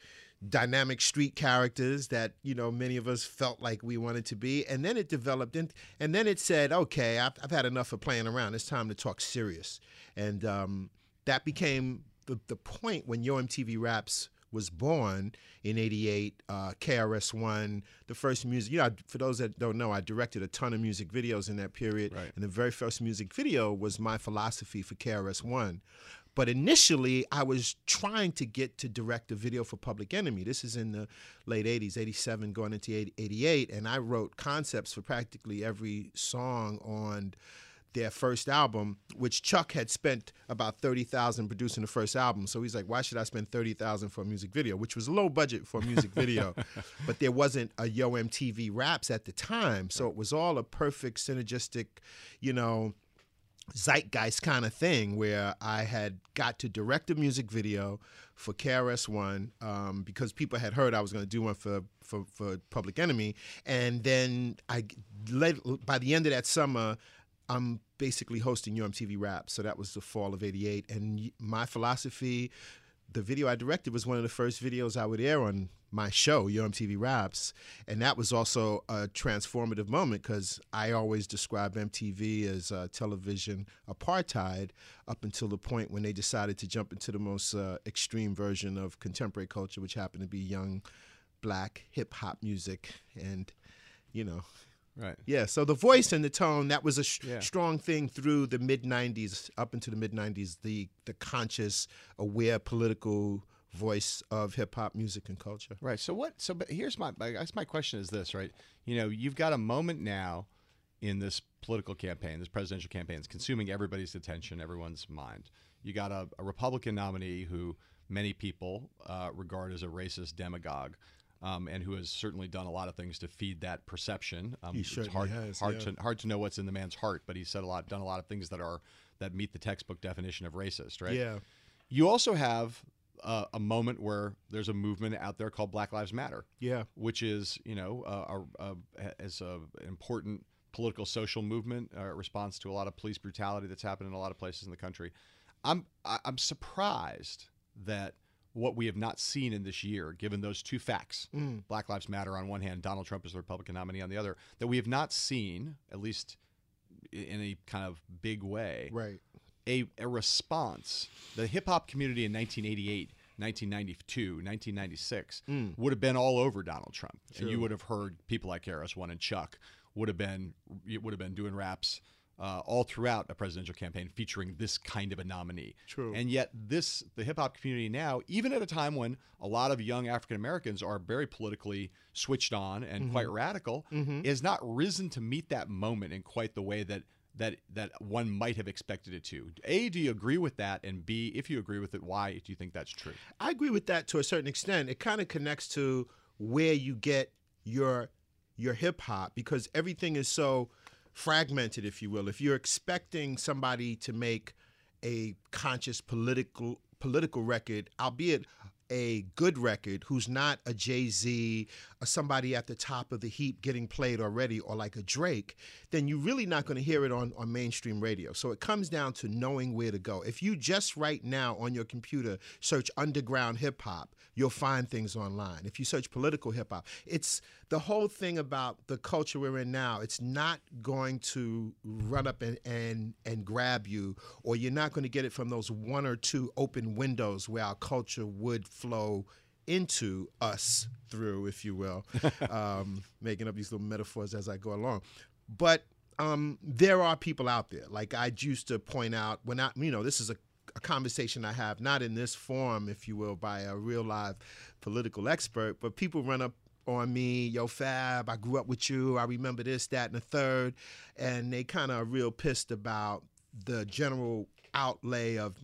[SPEAKER 4] dynamic street characters that you know many of us felt like we wanted to be. And then it developed in, and then it said okay I've, I've had enough of playing around. It's time to talk serious. And um, that became the, the point when Yo MTV Raps was born in 88 uh, KRS One the first music you know for those that don't know i directed a ton of music videos in that period.
[SPEAKER 1] Right.
[SPEAKER 4] and the very first music video was my philosophy for KRS One but initially i was trying to get to direct a video for public enemy. This is in the late 80s 87 going into 88 and i wrote concepts for practically every song on their first album, which Chuck had spent about thirty thousand producing the first album. So he's like, "Why should I spend thirty thousand for a music video?" Which was a low budget for a music video, (laughs) but there wasn't a Yo MTV Raps at the time, so it was all a perfect synergistic, you know, zeitgeist kind of thing where I had got to direct a music video for KRS One um, because people had heard I was going to do one for, for for Public Enemy, and then I led, by the end of that summer. I'm basically hosting Yo MTV Rap. So that was the fall of 88. And my philosophy, the video I directed was one of the first videos I would air on my show, Yo MTV Raps. And that was also a transformative moment because I always describe MTV as uh, television apartheid up until the point when they decided to jump into the most uh, extreme version of contemporary culture, which happened to be young black hip hop music. And, you know,
[SPEAKER 1] Right.
[SPEAKER 4] Yeah. So the voice and the tone that was a sh-
[SPEAKER 1] Yeah.
[SPEAKER 4] strong thing through the mid '90s, up into the mid '90s. The the conscious, aware, political voice of hip hop music and culture.
[SPEAKER 1] Right. So what? So but here's my. I guess my question is this. Right. You know, you've got a moment now in this political campaign, this presidential campaign, is consuming everybody's attention, everyone's mind. You got a, a Republican nominee who many people uh, regard as a racist demagogue. Um, and who has certainly done a lot of things to feed that perception. Um,
[SPEAKER 4] He
[SPEAKER 1] it's hard,
[SPEAKER 4] has,
[SPEAKER 1] hard
[SPEAKER 4] yeah.
[SPEAKER 1] to hard to know what's in the man's heart, but he's said a lot, done a lot of things that are that meet the textbook definition of racist, right?
[SPEAKER 4] Yeah.
[SPEAKER 1] You also have uh, a moment where there's a movement out there called Black Lives Matter,
[SPEAKER 4] Yeah.
[SPEAKER 1] which is you know uh, a, a, as a, an important political social movement uh, response to a lot of police brutality that's happened in a lot of places in the country. I'm I'm surprised that what we have not seen in this year, given those two facts,
[SPEAKER 4] Mm.
[SPEAKER 1] Black Lives Matter on one hand, Donald Trump is the Republican nominee on the other, that we have not seen, at least in a kind of big way,
[SPEAKER 4] Right.
[SPEAKER 1] a, a response. The hip hop community in 1988, 1992, 1996 would have been all over Donald Trump, and you would have heard people like KRS One and Chuck would have been would have been doing raps. Uh, all throughout a presidential campaign featuring this kind of a nominee.
[SPEAKER 4] True.
[SPEAKER 1] And yet, this the hip hop community now, even at a time when a lot of young African Americans are very politically switched on and quite radical, is not risen to meet that moment in quite the way that that that one might have expected it to. A, do you agree with that? And B, if you agree with it, why do you think that's true?
[SPEAKER 4] I agree with that to a certain extent. It kind of connects to where you get your your hip hop because everything is so fragmented, if you will. If you're expecting somebody to make a conscious political political record, albeit a good record who's not a Jay Z somebody at the top of the heap getting played already or like a Drake, then you're really not going to hear it on, on mainstream radio. So it comes down to knowing where to go. If you just right now on your computer search underground hip hop, you'll find things online. If you search political hip hop, it's the whole thing about the culture we're in now. It's not going to run up and, and, and grab you, or you're not going to get it from those one or two open windows where our culture would flow into us through, if you will, (laughs) um, making up these little metaphors as I go along. But um, there are people out there, like I used to point out when I, you know, this is a, a conversation I have, not in this form, if you will, by a real live political expert, but people run up on me, yo, Fab, I grew up with you, I remember this, that, and the third. And they kind of are real pissed about the general outlay of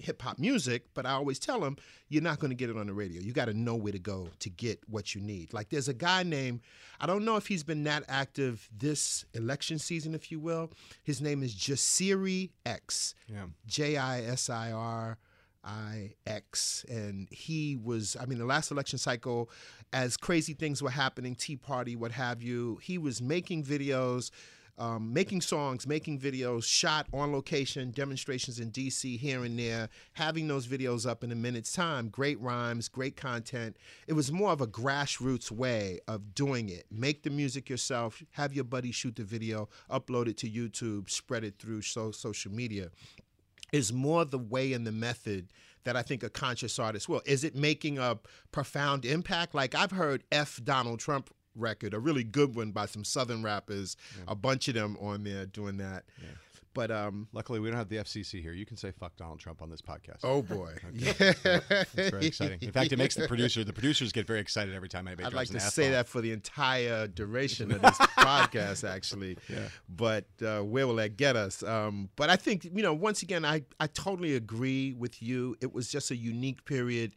[SPEAKER 4] hip hop music, but I always tell them you're not going to get it on the radio. You got to know where to go to get what you need. Like there's a guy named I don't know if he's been that active this election season, if you will. His name is Jasiri X.
[SPEAKER 1] Yeah.
[SPEAKER 4] J I S I R. I X, and he was, I mean, the last election cycle, as crazy things were happening, Tea Party, what have you, he was making videos, um, making songs, making videos, shot on location, demonstrations in DC here and there, having those videos up in a minute's time. Great rhymes, great content. It was more of a grassroots way of doing it. Make the music yourself, have your buddy shoot the video, upload it to YouTube, spread it through so- social media is more the way and the method that I think a conscious artist will. Is it making a profound impact? Like I've heard F Donald Trump record, a really good one by some Southern rappers, a bunch of them on there doing that. But um,
[SPEAKER 1] Luckily, we don't have the FCC here. You can say "fuck Donald Trump" on this podcast.
[SPEAKER 4] oh boy, (laughs)
[SPEAKER 1] It's very exciting. In fact, it makes the producer. The producers get very excited every time anybody
[SPEAKER 4] I'd like to say that for the entire duration of this (laughs) podcast, actually.
[SPEAKER 1] Yeah.
[SPEAKER 4] But uh, where will that get us? Um, but I think, you know, once again, I, I totally agree with you. It was just a unique period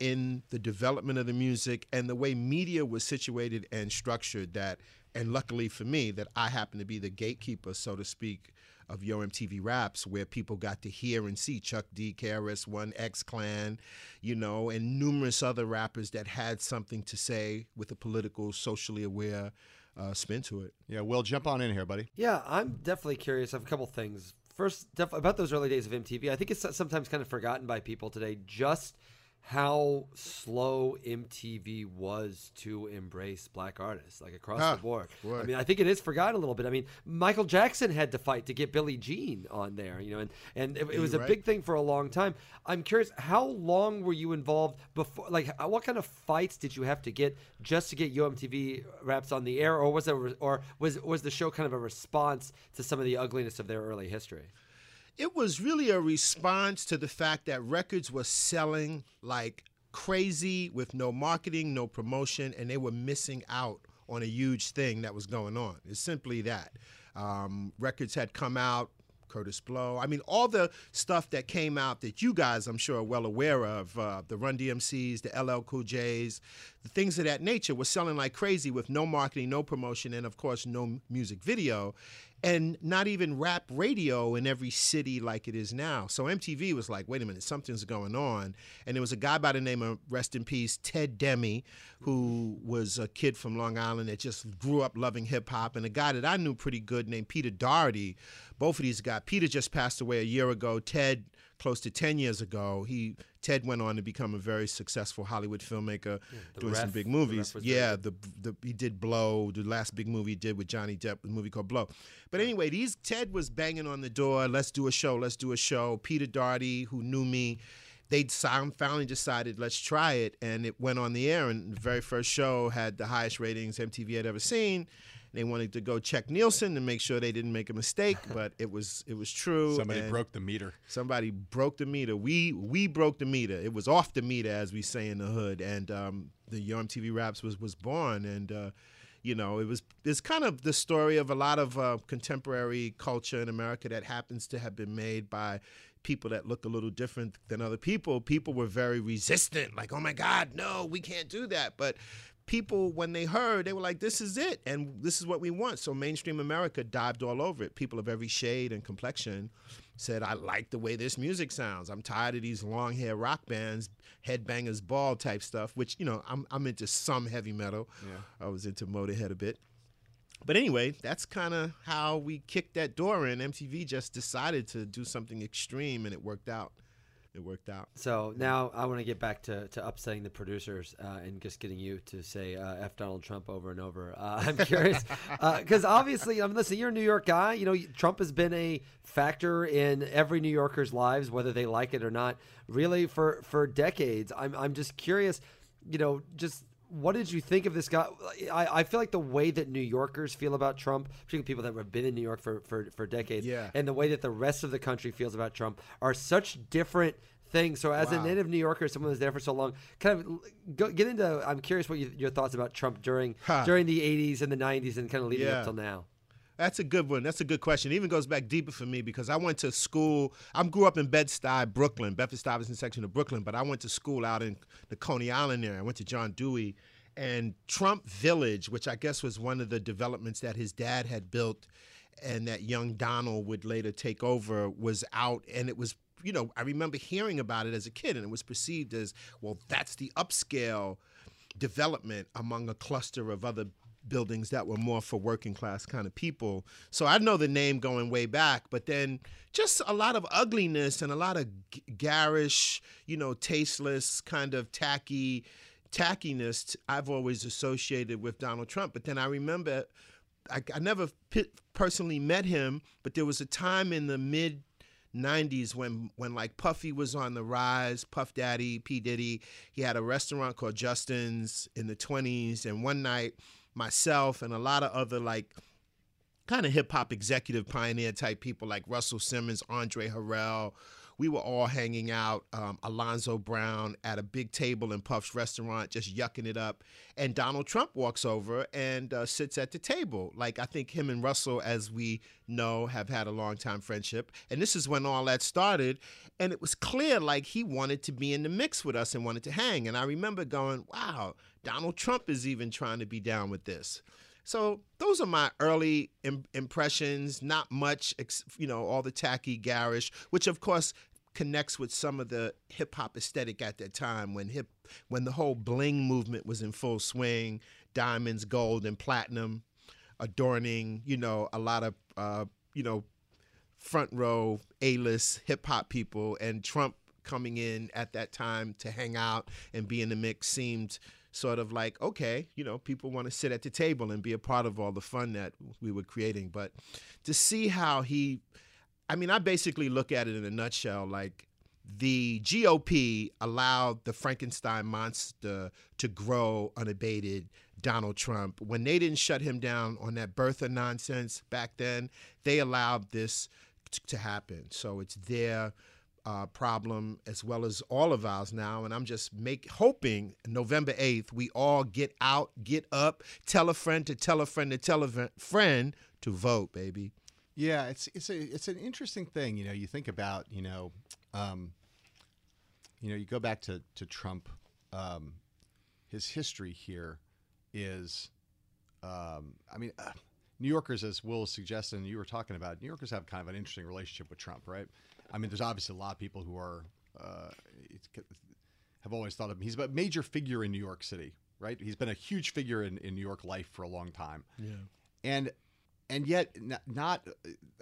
[SPEAKER 4] in the development of the music and the way media was situated and structured that, and luckily for me, that I happen to be the gatekeeper, so to speak, of Yo MTV Raps, where people got to hear and see Chuck D, KRS One, X Clan, you know, and numerous other rappers that had something to say with a political, socially aware uh, spin to it.
[SPEAKER 1] Yeah, Will, jump on in here, buddy.
[SPEAKER 3] Yeah, I'm definitely curious. I have a couple things. First, def- about those early days of MTV. I think it's sometimes kind of forgotten by people today just how slow MTV was to embrace black artists, like across
[SPEAKER 4] Ah,
[SPEAKER 3] the board.
[SPEAKER 4] boy.
[SPEAKER 3] I mean, I think it is forgotten a little bit. I mean, Michael Jackson had to fight to get Billie Jean on there, you know, and, and it, it was a
[SPEAKER 4] right.
[SPEAKER 3] big thing for a long time. I'm curious, how long were you involved before? Like, what kind of fights did you have to get just to get Yo MTV Raps on the air, or was it, or was was the show kind of a response to some of the ugliness of their early history?
[SPEAKER 4] It was really a response to the fact that records were selling like crazy with no marketing, no promotion, and they were missing out on a huge thing that was going on. It's simply that. Um, records had come out. Kurtis Blow. I mean, all the stuff that came out that you guys, I'm sure, are well aware of uh, the Run DMCs, the LL Cool J's, the things of that nature were selling like crazy with no marketing, no promotion, and of course, no music video, and not even rap radio in every city like it is now. So MTV was like, wait a minute, something's going on. And there was a guy by the name of, rest in peace, Ted Demme, who was a kid from Long Island that just grew up loving hip hop, and a guy that I knew pretty good named Peter Dougherty. Both of these guys. Peter just passed away a year ago. Ted, close to 10 years ago. He Ted went on to become a very successful Hollywood filmmaker,
[SPEAKER 3] The
[SPEAKER 4] doing some big movies.
[SPEAKER 3] Ref very
[SPEAKER 4] Yeah, the, the he did Blow. The last big movie he did with Johnny Depp, was a movie called Blow. But anyway, these Ted was banging on the door. Let's do a show. Let's do a show. Peter Dougherty, who knew me, they finally decided let's try it, and it went on the air. And the very first show had the highest ratings MTV had ever seen. They wanted to go check Nielsen to make sure they didn't make a mistake, (laughs) but it was it was true.
[SPEAKER 1] Somebody
[SPEAKER 4] and
[SPEAKER 1] broke the meter.
[SPEAKER 4] Somebody broke the meter. We we broke the meter. It was off the meter, as we say in the hood. And um, the Yo TV Raps was was born, and uh, you know it was it's kind of the story of a lot of uh, contemporary culture in America that happens to have been made by people that look a little different than other people. People were very resistant, like, oh my God, no, we can't do that. But people when they heard they were like this is it and this is what we want. So mainstream america dived all over it. People of every shade and complexion said i like the way this music sounds. I'm tired of these long hair rock bands headbangers ball type stuff which you know i'm, I'm into some heavy metal. I was into motorhead a bit. But anyway that's kind of how we kicked that door in. Mtv just decided to do something extreme and it worked out it worked out
[SPEAKER 3] So now I want to get back to, to upsetting the producers uh, and just getting you to say uh, "f Donald Trump" over and over. Uh, (laughs) I'm curious because obviously, I mean, listen, you're a New York guy. You know, Trump has been a factor in every New Yorker's lives, whether they like it or not. Really, for for decades. I'm I'm just curious. You know, just what did you think of this guy? I, I feel like the way that New Yorkers feel about Trump, particularly people that have been in New York for, for, for decades,
[SPEAKER 4] Yeah.
[SPEAKER 3] and the way that the rest of the country feels about Trump are such different things. So, as a native New Yorker, someone who's there for so long, kind of go, get into. I'm curious what you, your thoughts about Trump during
[SPEAKER 4] Ha.
[SPEAKER 3] during the '80s and the '90s and kind of leading
[SPEAKER 4] Yeah.
[SPEAKER 3] up till now.
[SPEAKER 4] That's a good one. That's a good question. It even goes back deeper for me because I went to school. I grew up in Bed-Stuy, Brooklyn, Bedford-Stuyvesant section of Brooklyn, but I went to school out in the Coney Island area. I went to John Dewey and Trump Village, which I guess was one of the developments that his dad had built and that young Donald would later take over was out and it was you know, I remember hearing about it as a kid and it was perceived as, well, that's the upscale development among a cluster of other buildings that were more for working class kind of people. So I know the name going way back, but then just a lot of ugliness and a lot of garish, you know, tasteless, kind of tacky tackiness I've always associated with Donald Trump. But then I remember I, I never p- personally met him, but there was a time in the mid 90s when when like Puffy was on the rise, Puff Daddy, P Diddy, he had a restaurant called Justin's in the 20s and one night myself and a lot of other like kind of hip hop executive pioneer type people like Russell Simmons, Andre Harrell. We were all hanging out, um, Alonzo Brown at a big table in Puff's restaurant, just yucking it up. And Donald Trump walks over and uh, sits at the table. Like, I think him and Russell, as we know, have had a long time friendship. And this is when all that started. And it was clear, like, he wanted to be in the mix with us and wanted to hang. And I remember going, wow, Donald Trump is even trying to be down with this. So those are my early Im- impressions. Not much, ex- you know, all the tacky, garish, which of course connects with some of the hip hop aesthetic at that time when hip, when the whole bling movement was in full swing, diamonds, gold, and platinum, adorning, you know, a lot of, uh, you know, front row A-list hip hop people, and Trump coming in at that time to hang out and be in the mix seemed sort of like okay you know people want to sit at the table and be a part of all the fun that we were creating but to see how he i mean i basically look at it in a nutshell like the GOP allowed the Frankenstein monster to grow unabated. Donald Trump, when they didn't shut him down on that birther nonsense back then, they allowed this to happen. So it's their uh, problem as well as all of ours now. And I'm just make hoping November 8th we all get out, get up, tell a friend to tell a friend to tell a friend to vote, baby.
[SPEAKER 1] Yeah, it's it's a it's an interesting thing. You know, you think about you know, um, you know, you go back to to Trump. Um, his history here is, um, I mean, uh, New Yorkers, as Will suggested, and you were talking about, New Yorkers have kind of an interesting relationship with Trump, right? I mean, there's obviously a lot of people who are uh, have always thought of him. He's a major figure in New York City, right? He's been a huge figure in, in New York life for a long time. Yeah. And and yet not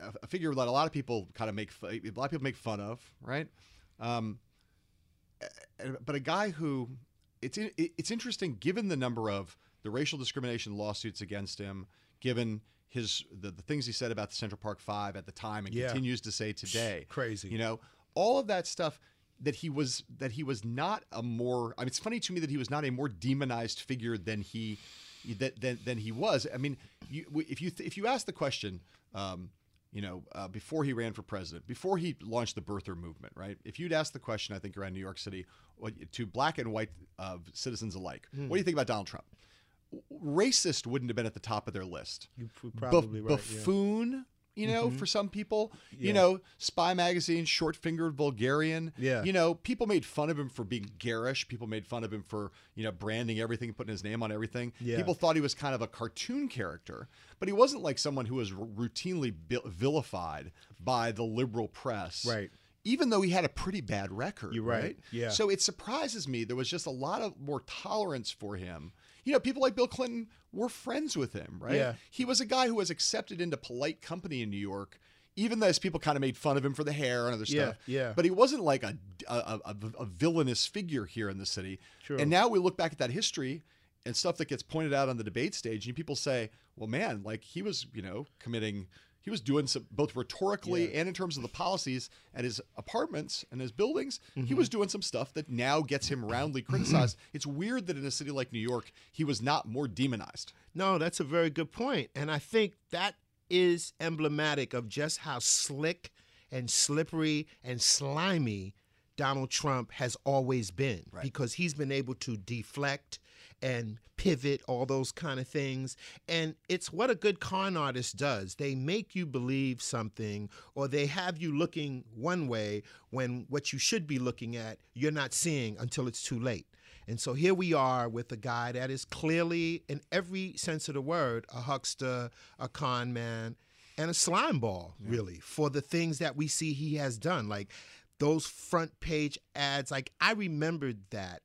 [SPEAKER 1] a- a figure that a lot of people kind of make a lot of people make fun of, right? Um, but a guy who it's in, it's interesting given the number of the racial discrimination lawsuits against him, given his the, the things he said about the Central Park Five at the time and
[SPEAKER 4] Yeah.
[SPEAKER 1] continues to say today.
[SPEAKER 4] Crazy.
[SPEAKER 1] You know, all of that stuff that he was that he was not a more I mean it's funny to me that he was not a more demonized figure than he that than, than he was. I mean, you, if you if you ask the question um, you know, uh, before he ran for president, before he launched the birther movement, right? If you'd ask the question, I think around New York City, what, to black and white uh, citizens alike, what do you think about Donald Trump? Racist wouldn't have been at the top of their list.
[SPEAKER 4] You're probably
[SPEAKER 1] Buf-
[SPEAKER 4] right. yeah.
[SPEAKER 1] Buffoon you know, mm-hmm. for some people. You know, Spy Magazine, short fingered vulgarian.
[SPEAKER 4] Yeah.
[SPEAKER 1] You know, people made fun of him for being garish. People made fun of him for, you know, branding everything, putting his name on everything.
[SPEAKER 4] Yeah.
[SPEAKER 1] People thought he was kind of a cartoon character, but he wasn't like someone who was r- routinely vilified by the liberal press.
[SPEAKER 4] Right.
[SPEAKER 1] Even though he had a pretty bad record.
[SPEAKER 4] You're right. Yeah.
[SPEAKER 1] So it surprises me there was just a lot of more tolerance for him. You know, people like Bill Clinton were friends with him, right?
[SPEAKER 4] Yeah.
[SPEAKER 1] He was a guy who was accepted into polite company in New York, even though people kind of made fun of him for the hair and other
[SPEAKER 4] Yeah,
[SPEAKER 1] stuff.
[SPEAKER 4] yeah.
[SPEAKER 1] But he wasn't like a, a, a, a villainous figure here in the city.
[SPEAKER 4] True.
[SPEAKER 1] And now we look back at that history and stuff that gets pointed out on the debate stage, and people say, well, man, like he was, you know, committing. He was doing some both rhetorically and in terms of the policies at his apartments and his buildings. He mm-hmm. was doing some stuff that now gets him roundly (clears throat) criticized. it's weird that in a city like New York, he was not more demonized.
[SPEAKER 4] No, that's a very good. And I think that is emblematic of just how slick and slippery and slimy Donald Trump has always been because he's been able to deflect and pivot all those kind of things. And it's what a good con artist does. They make you believe something or they have you looking one way when what you should be looking at you're not seeing until it's too late. And so here we are with a guy that is clearly, in every sense of the word, a huckster, a con man, and a slime ball, really, for the things that we see he has done. Like those front page ads, like I remembered that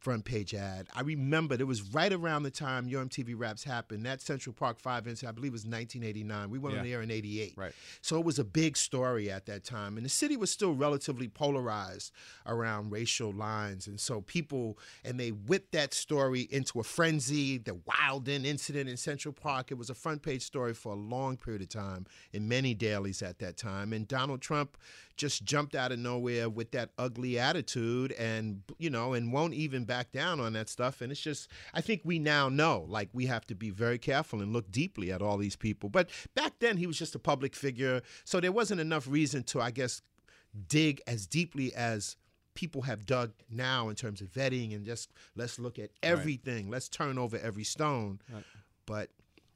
[SPEAKER 4] front page ad. I remember it was right around the time Yo MTV Raps happened. That Central Park 5 incident, I believe, it was 1989. We went on
[SPEAKER 1] Yeah.
[SPEAKER 4] the air in 88.
[SPEAKER 1] Right.
[SPEAKER 4] So it was a big story at that time. And the city was still relatively polarized around racial lines. And so people, and they whipped that story into a frenzy, the wilding incident in Central Park. It was a front page story for a long period of time in many dailies at that time. And Donald Trump just jumped out of nowhere with that ugly attitude and, you know, and won't even back down on that stuff. And it's just, I think we now know, like, we have to be very careful and look deeply at all these people. But back then, he was just a public figure. So there wasn't enough reason to, I guess, dig as deeply as people have dug now in terms of vetting and just let's look at everything. Let's turn over every stone. But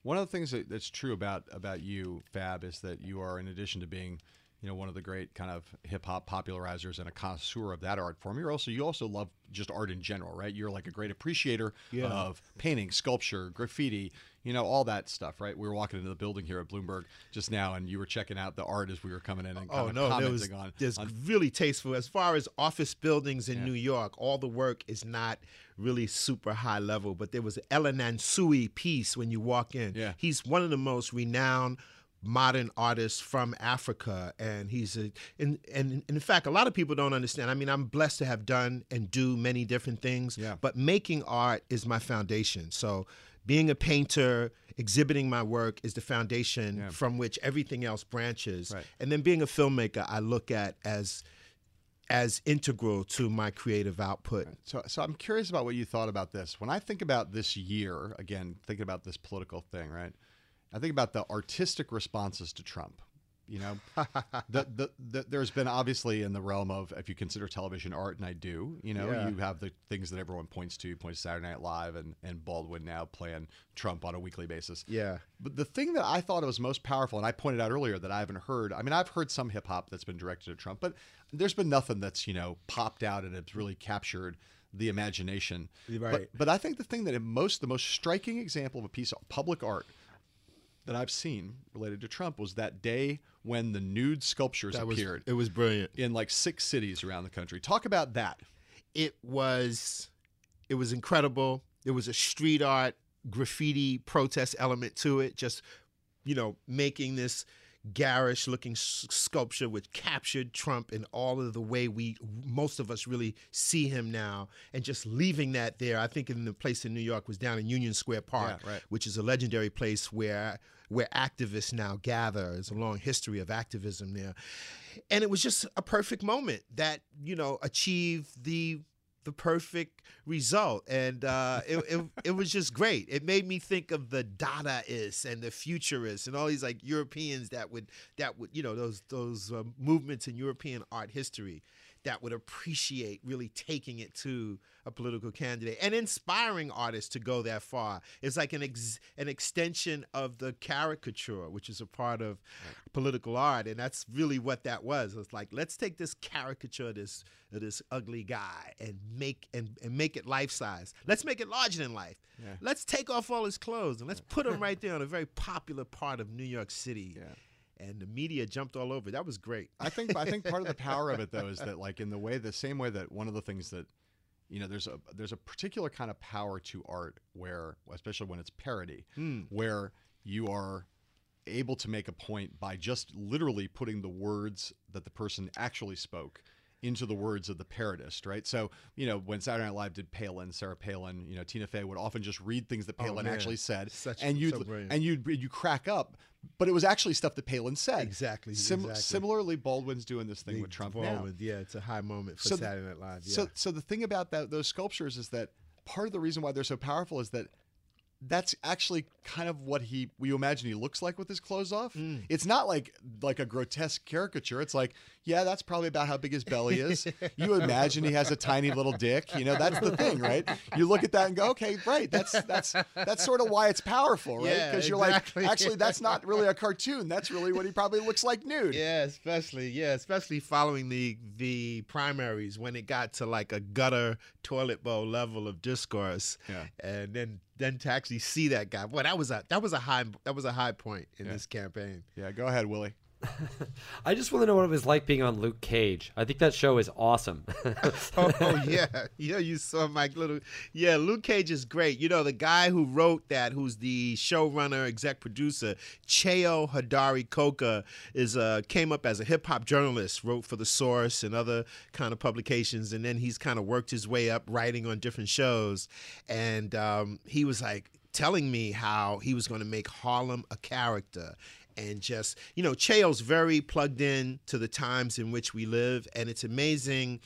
[SPEAKER 1] One of the things that, that's true about about you, Fab, is that you are, in addition to being, you know, one of the great kind of hip hop popularizers and a connoisseur of that art form, you're also you also love just art in general, right? You're like a great appreciator
[SPEAKER 4] Yeah.
[SPEAKER 1] of painting, sculpture, graffiti, you know, all that stuff, right? We were walking into the building here at Bloomberg just now, and you were checking out the art as we were coming in and oh, kind
[SPEAKER 4] Oh
[SPEAKER 1] of
[SPEAKER 4] no,
[SPEAKER 1] commenting
[SPEAKER 4] was
[SPEAKER 1] on.
[SPEAKER 4] there's
[SPEAKER 1] on
[SPEAKER 4] really tasteful as far as office buildings in New York. All the work is not really super high level, but there was an El Anatsui piece when you walk in.
[SPEAKER 1] Yeah.
[SPEAKER 4] he's one of the most renowned modern artists from Africa, and he's a and, and in fact, a lot of people don't understand. I mean, I'm blessed to have done and do many different things,
[SPEAKER 1] Yeah.
[SPEAKER 4] but making art is my foundation. So. Being a painter, exhibiting my work is the foundation
[SPEAKER 1] Yeah.
[SPEAKER 4] from which everything else branches.
[SPEAKER 1] Right.
[SPEAKER 4] And then being a filmmaker, I look at as as integral to my creative output.
[SPEAKER 1] So, so I'm curious about what you thought about this. When I think about this year, again, thinking about this political thing, right? I think about the artistic responses to Trump. You know, (laughs) the, the, the, there's been obviously in the realm of if you consider television art, and I do. You know,
[SPEAKER 4] Yeah.
[SPEAKER 1] you have the things that everyone points to, points to Saturday Night Live and and Baldwin now playing Trump on a weekly basis.
[SPEAKER 4] Yeah.
[SPEAKER 1] But the thing that I thought was most powerful, and I pointed out earlier that I haven't heard. I mean, I've heard some hip hop that's been directed at Trump, but there's been nothing that's you know popped out and it's really captured the imagination.
[SPEAKER 4] Right.
[SPEAKER 1] But, but I think the thing that most the most striking example of a piece of public art that I've seen related to Trump was that day when the nude sculptures
[SPEAKER 4] That was
[SPEAKER 1] appeared
[SPEAKER 4] it was brilliant.
[SPEAKER 1] in like six cities around the country. Talk about that.
[SPEAKER 4] It was it was incredible. There was a street art graffiti protest element to it just you know making this garish looking s- sculpture which captured Trump in all of the way we most of us really see him now and just leaving that there I think in the place in New York was down in Union Square Park
[SPEAKER 1] Yeah, right.
[SPEAKER 4] which is a legendary place where where activists now gather. There's a long history of activism there. And it was just a perfect moment that, you know, achieved the the perfect result. And uh, it, it, it was just great. It made me think of the Dadaists and the Futurists and all these like Europeans that would that would you know those those uh, movements in European art history that would appreciate really taking it to a political candidate and inspiring artists to go that far. It's like an ex- an extension of the caricature, which is a part of political art, and that's really what that was. It's like let's take this caricature, this this ugly guy, and make and, and make it life size. Let's make it larger than life.
[SPEAKER 1] Yeah.
[SPEAKER 4] Let's take off all his clothes and let's put him (laughs) right there on a very popular part of New York City.
[SPEAKER 1] Yeah.
[SPEAKER 4] And the media jumped all over. That was great.
[SPEAKER 1] I think I think part of the (laughs) power of it though is that like in the way the same way that one of the things that you know there's a there's a particular kind of power to art where especially when it's parody hmm. where you are able to make a point by just literally putting the words that the person actually spoke into the words of the parodist, right? So, you know, when Saturday Night Live did Palin, Sarah Palin, you know, Tina Fey would often just read things that oh, Palin
[SPEAKER 4] man.
[SPEAKER 1] actually said,
[SPEAKER 4] Such-
[SPEAKER 1] and you
[SPEAKER 4] so
[SPEAKER 1] and you'd you crack up, but it was actually stuff that Palin said.
[SPEAKER 4] Exactly,
[SPEAKER 1] Sim-
[SPEAKER 4] exactly.
[SPEAKER 1] Similarly, Baldwin's doing this thing with Trump now.
[SPEAKER 4] Baldwin, Yeah, it's a high moment for
[SPEAKER 1] So
[SPEAKER 4] Saturday Night Live. Yeah.
[SPEAKER 1] So, so the thing about that those sculptures is that part of the reason why they're so powerful is that that's actually kind of what he we imagine he looks like with his clothes off.
[SPEAKER 4] Mm.
[SPEAKER 1] It's not like like a grotesque caricature. It's like, yeah, that's probably about how big his belly is. (laughs) you imagine he has a tiny little dick. You know, that's the (laughs) thing, right? You look at that and go, okay, right. That's that's that's sort of why it's powerful, right?
[SPEAKER 4] Yeah,
[SPEAKER 1] Because you're
[SPEAKER 4] exactly.
[SPEAKER 1] like, (laughs) actually, that's not really a cartoon. That's really what he probably looks like nude.
[SPEAKER 4] Yeah, especially yeah, especially following the the primaries when it got to like a gutter toilet bowl level of discourse.
[SPEAKER 1] Yeah.
[SPEAKER 4] And then then to actually see that guy, boy, that was a that was a high that was a high point in
[SPEAKER 1] Yeah.
[SPEAKER 4] this campaign.
[SPEAKER 1] Yeah, go ahead, Willie. (laughs)
[SPEAKER 3] I just want to know what it was like being on Luke Cage. I think that show is awesome. (laughs)
[SPEAKER 4] oh, oh, yeah, yeah. You saw Mike Little. Yeah, Luke Cage is great. You know the guy who wrote that, who's the showrunner, exec producer, Cheo Hodari Coker, is uh came up as a hip hop journalist, wrote for The Source and other kind of publications, and then he's kind of worked his way up writing on different shows, and um, he was like telling me how he was going to make Harlem a character and just you know Cheo's very plugged in to the times in which we live and it's amazing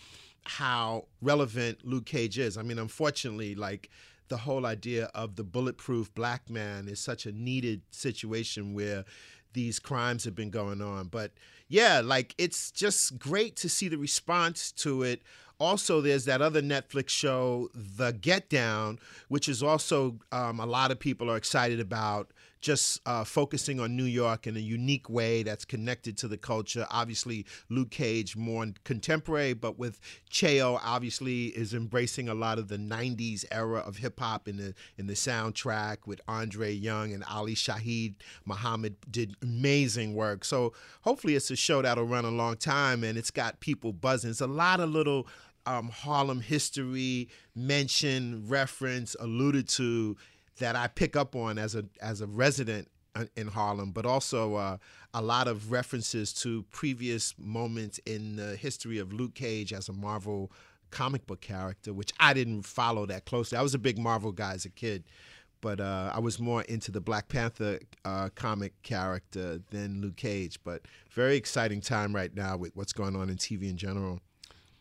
[SPEAKER 4] how relevant Luke Cage is. I mean unfortunately like the whole idea of the bulletproof black man is such a needed situation where these crimes have been going on. But yeah, like it's just great to see the response to it. Also, there's that other Netflix show, The Get Down, which is also um, a lot of people are excited about. Just uh, focusing on New York in a unique way that's connected to the culture. Obviously, Luke Cage more contemporary, but with Cheo, obviously is embracing a lot of the '90s era of hip hop in the in the soundtrack. With Adrian Younge and Ali Shaheed Muhammad did amazing work. So hopefully, it's a show that'll run a long time, and it's got people buzzing. It's a lot of little um, Harlem history mention, reference, alluded to that I pick up on as a as a resident uh, in Harlem, but also uh, a lot of references to previous moments in the history of Luke Cage as a Marvel comic book character, which I didn't follow that closely. I was a big Marvel guy as a kid, but uh, I was more into the Black Panther uh, comic character than Luke Cage. But very exciting time right now with what's going on in TV in general.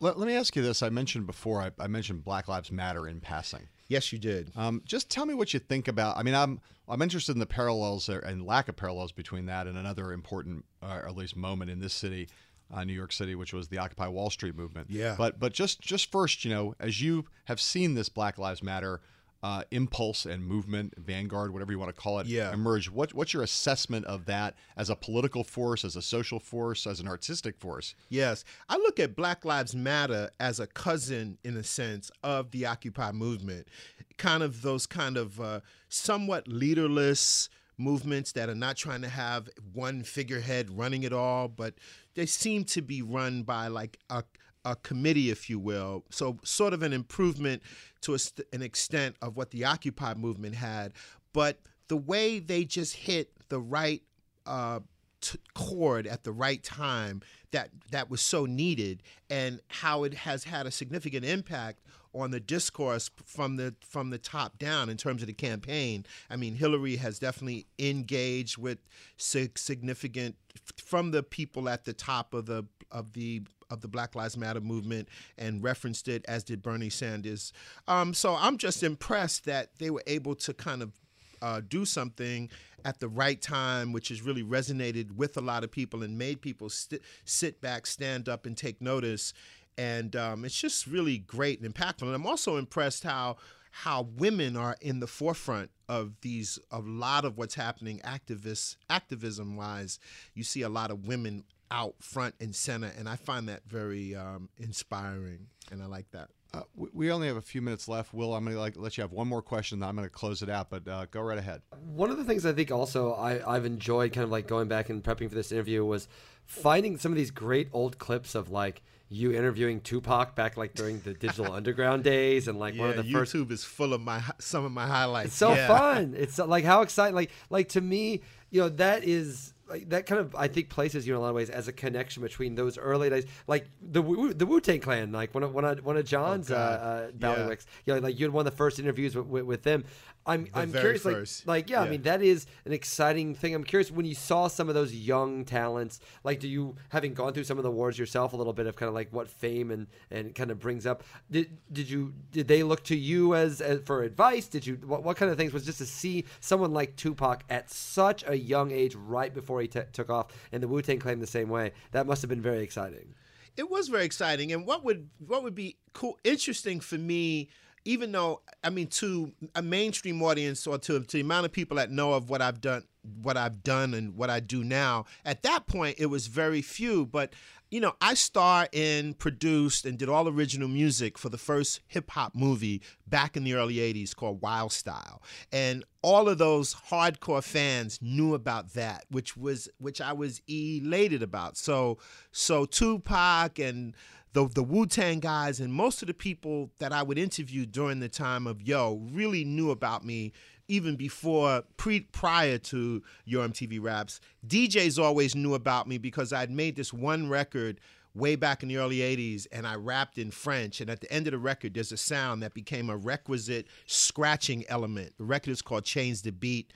[SPEAKER 1] Let, let me ask you this. I mentioned before, I, I mentioned Black Lives Matter in passing.
[SPEAKER 4] Yes, you did.
[SPEAKER 1] Um, just tell me what you think about. I mean, I'm I'm interested in the parallels there and lack of parallels between that and another important, uh, or at least moment in this city, uh, New York City, which was the Occupy Wall Street movement.
[SPEAKER 4] Yeah.
[SPEAKER 1] But but just just first, you know, as you have seen this Black Lives Matter uh, impulse and movement, vanguard, whatever you want to call it,
[SPEAKER 4] Yeah.
[SPEAKER 1] emerge. What what's your assessment of that as a political force, as a social force, as an artistic force?
[SPEAKER 4] Yes. I look at Black Lives Matter as a cousin, in a sense, of the Occupy movement. Kind of those kind of uh, somewhat leaderless movements that are not trying to have one figurehead running it all, but they seem to be run by like a, a committee, if you will. So, sort of an improvement to a an extent of what the Occupy movement had. But the way they just hit the right uh, t- chord at the right time that that was so needed and how it has had a significant impact on the discourse from the from the top down in terms of the campaign. I mean, Hillary has definitely engaged with significant from the people at the top of the of the of the Black Lives Matter movement and referenced it as did Bernie Sanders. Um, so I'm just impressed that they were able to kind of uh, do something at the right time, which has really resonated with a lot of people and made people st- sit back, stand up, and take notice. and um, it's just really great and impactful. And I'm also impressed how how women are in the forefront of these a lot of what's happening activist activism wise. You see a lot of women out front and center, and I find that very um, inspiring, and I like that.
[SPEAKER 1] Uh, we- we only have a few minutes left. Will, I'm going to like let you have one more question. Then I'm going to close it out. But uh, go right ahead.
[SPEAKER 2] One of the things I think also I, I've enjoyed kind of like going back and prepping for this interview was finding some of these great old clips of like you interviewing Tupac back like during the digital (laughs) underground days and like
[SPEAKER 4] Yeah,
[SPEAKER 2] one of the first
[SPEAKER 4] YouTube is full of my some of my highlights.
[SPEAKER 2] It's so
[SPEAKER 4] Yeah.
[SPEAKER 2] fun. It's like how exciting. Like like to me, you know, that is like that kind of I think places you in a lot of ways as a connection between those early days, like the Wu- the Wu Tang Clan, like one of one of, one of John's uh,
[SPEAKER 4] God.
[SPEAKER 2] uh,
[SPEAKER 4] Yeah.
[SPEAKER 2] Ballywicks. You know, like you had one of the first interviews with, with, with them. I'm I'm
[SPEAKER 4] very
[SPEAKER 2] curious,
[SPEAKER 4] first.
[SPEAKER 2] like like yeah, I mean that is an exciting thing. I'm curious when you saw some of those young talents. Like, do you having gone through some of the wars yourself, a little bit of kind of like what fame and and kind of brings up? Did did you did they look to you as, as for advice? Did you what, what kind of things was just to see someone like Tupac at such a young age, right before he t- took off, and the Wu Tang Clan the same way? That must have been very exciting.
[SPEAKER 4] it was very exciting and what would what would be cool interesting for me even though i mean to a mainstream audience or to, to the amount of people that know of what i've done what i've done and what i do now at that point it was very few. But you know i star in produced and did all original music for the first hip-hop movie back in the early 80s called wild style. And all of those hardcore fans knew about that which was which i was elated about. So so tupac and the the Wu Tang guys and most of the people that I would interview during the time of Yo really knew about me even before pre prior to Yo MTV Raps. DJs always knew about me because I'd made this one record way back in the early 80s and I rapped in French and at the end of the record there's a sound that became a requisite scratching element. The record is called Change the Beat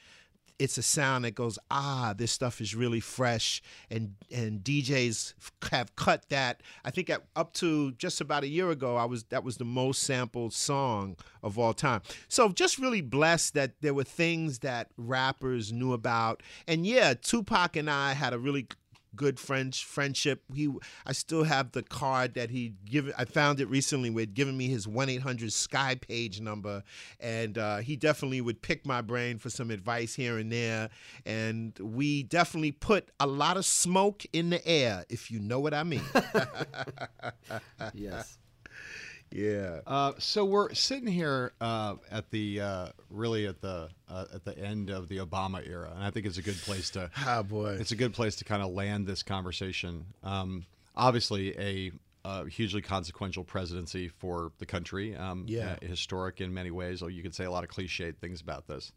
[SPEAKER 4] it's a sound that goes ah this stuff is really fresh and and DJs have cut that. I think at, up to just about a year ago I was that was the most sampled song of all time. So just really blessed that there were things that rappers knew about. And yeah Tupac and I had a really good French friendship. He, I still have the card that he given. I found it recently. He'd given me his one eight hundred Sky page number, and uh, he definitely would pick my brain for some advice here and there. And we definitely put a lot of smoke in the air, if you know what I mean. (laughs)
[SPEAKER 2] Yes.
[SPEAKER 4] Yeah.
[SPEAKER 1] Uh, so we're sitting here uh, at the uh, really at the uh, at the end of the Obama era, and I think it's a good place to (laughs)
[SPEAKER 4] Ah, boy.
[SPEAKER 1] it's a good place to kind of land this conversation. Um, obviously, a, a hugely consequential presidency for the country. Um,
[SPEAKER 4] Yeah.
[SPEAKER 1] uh, historic in many ways. Or you could say a lot of cliched things about this,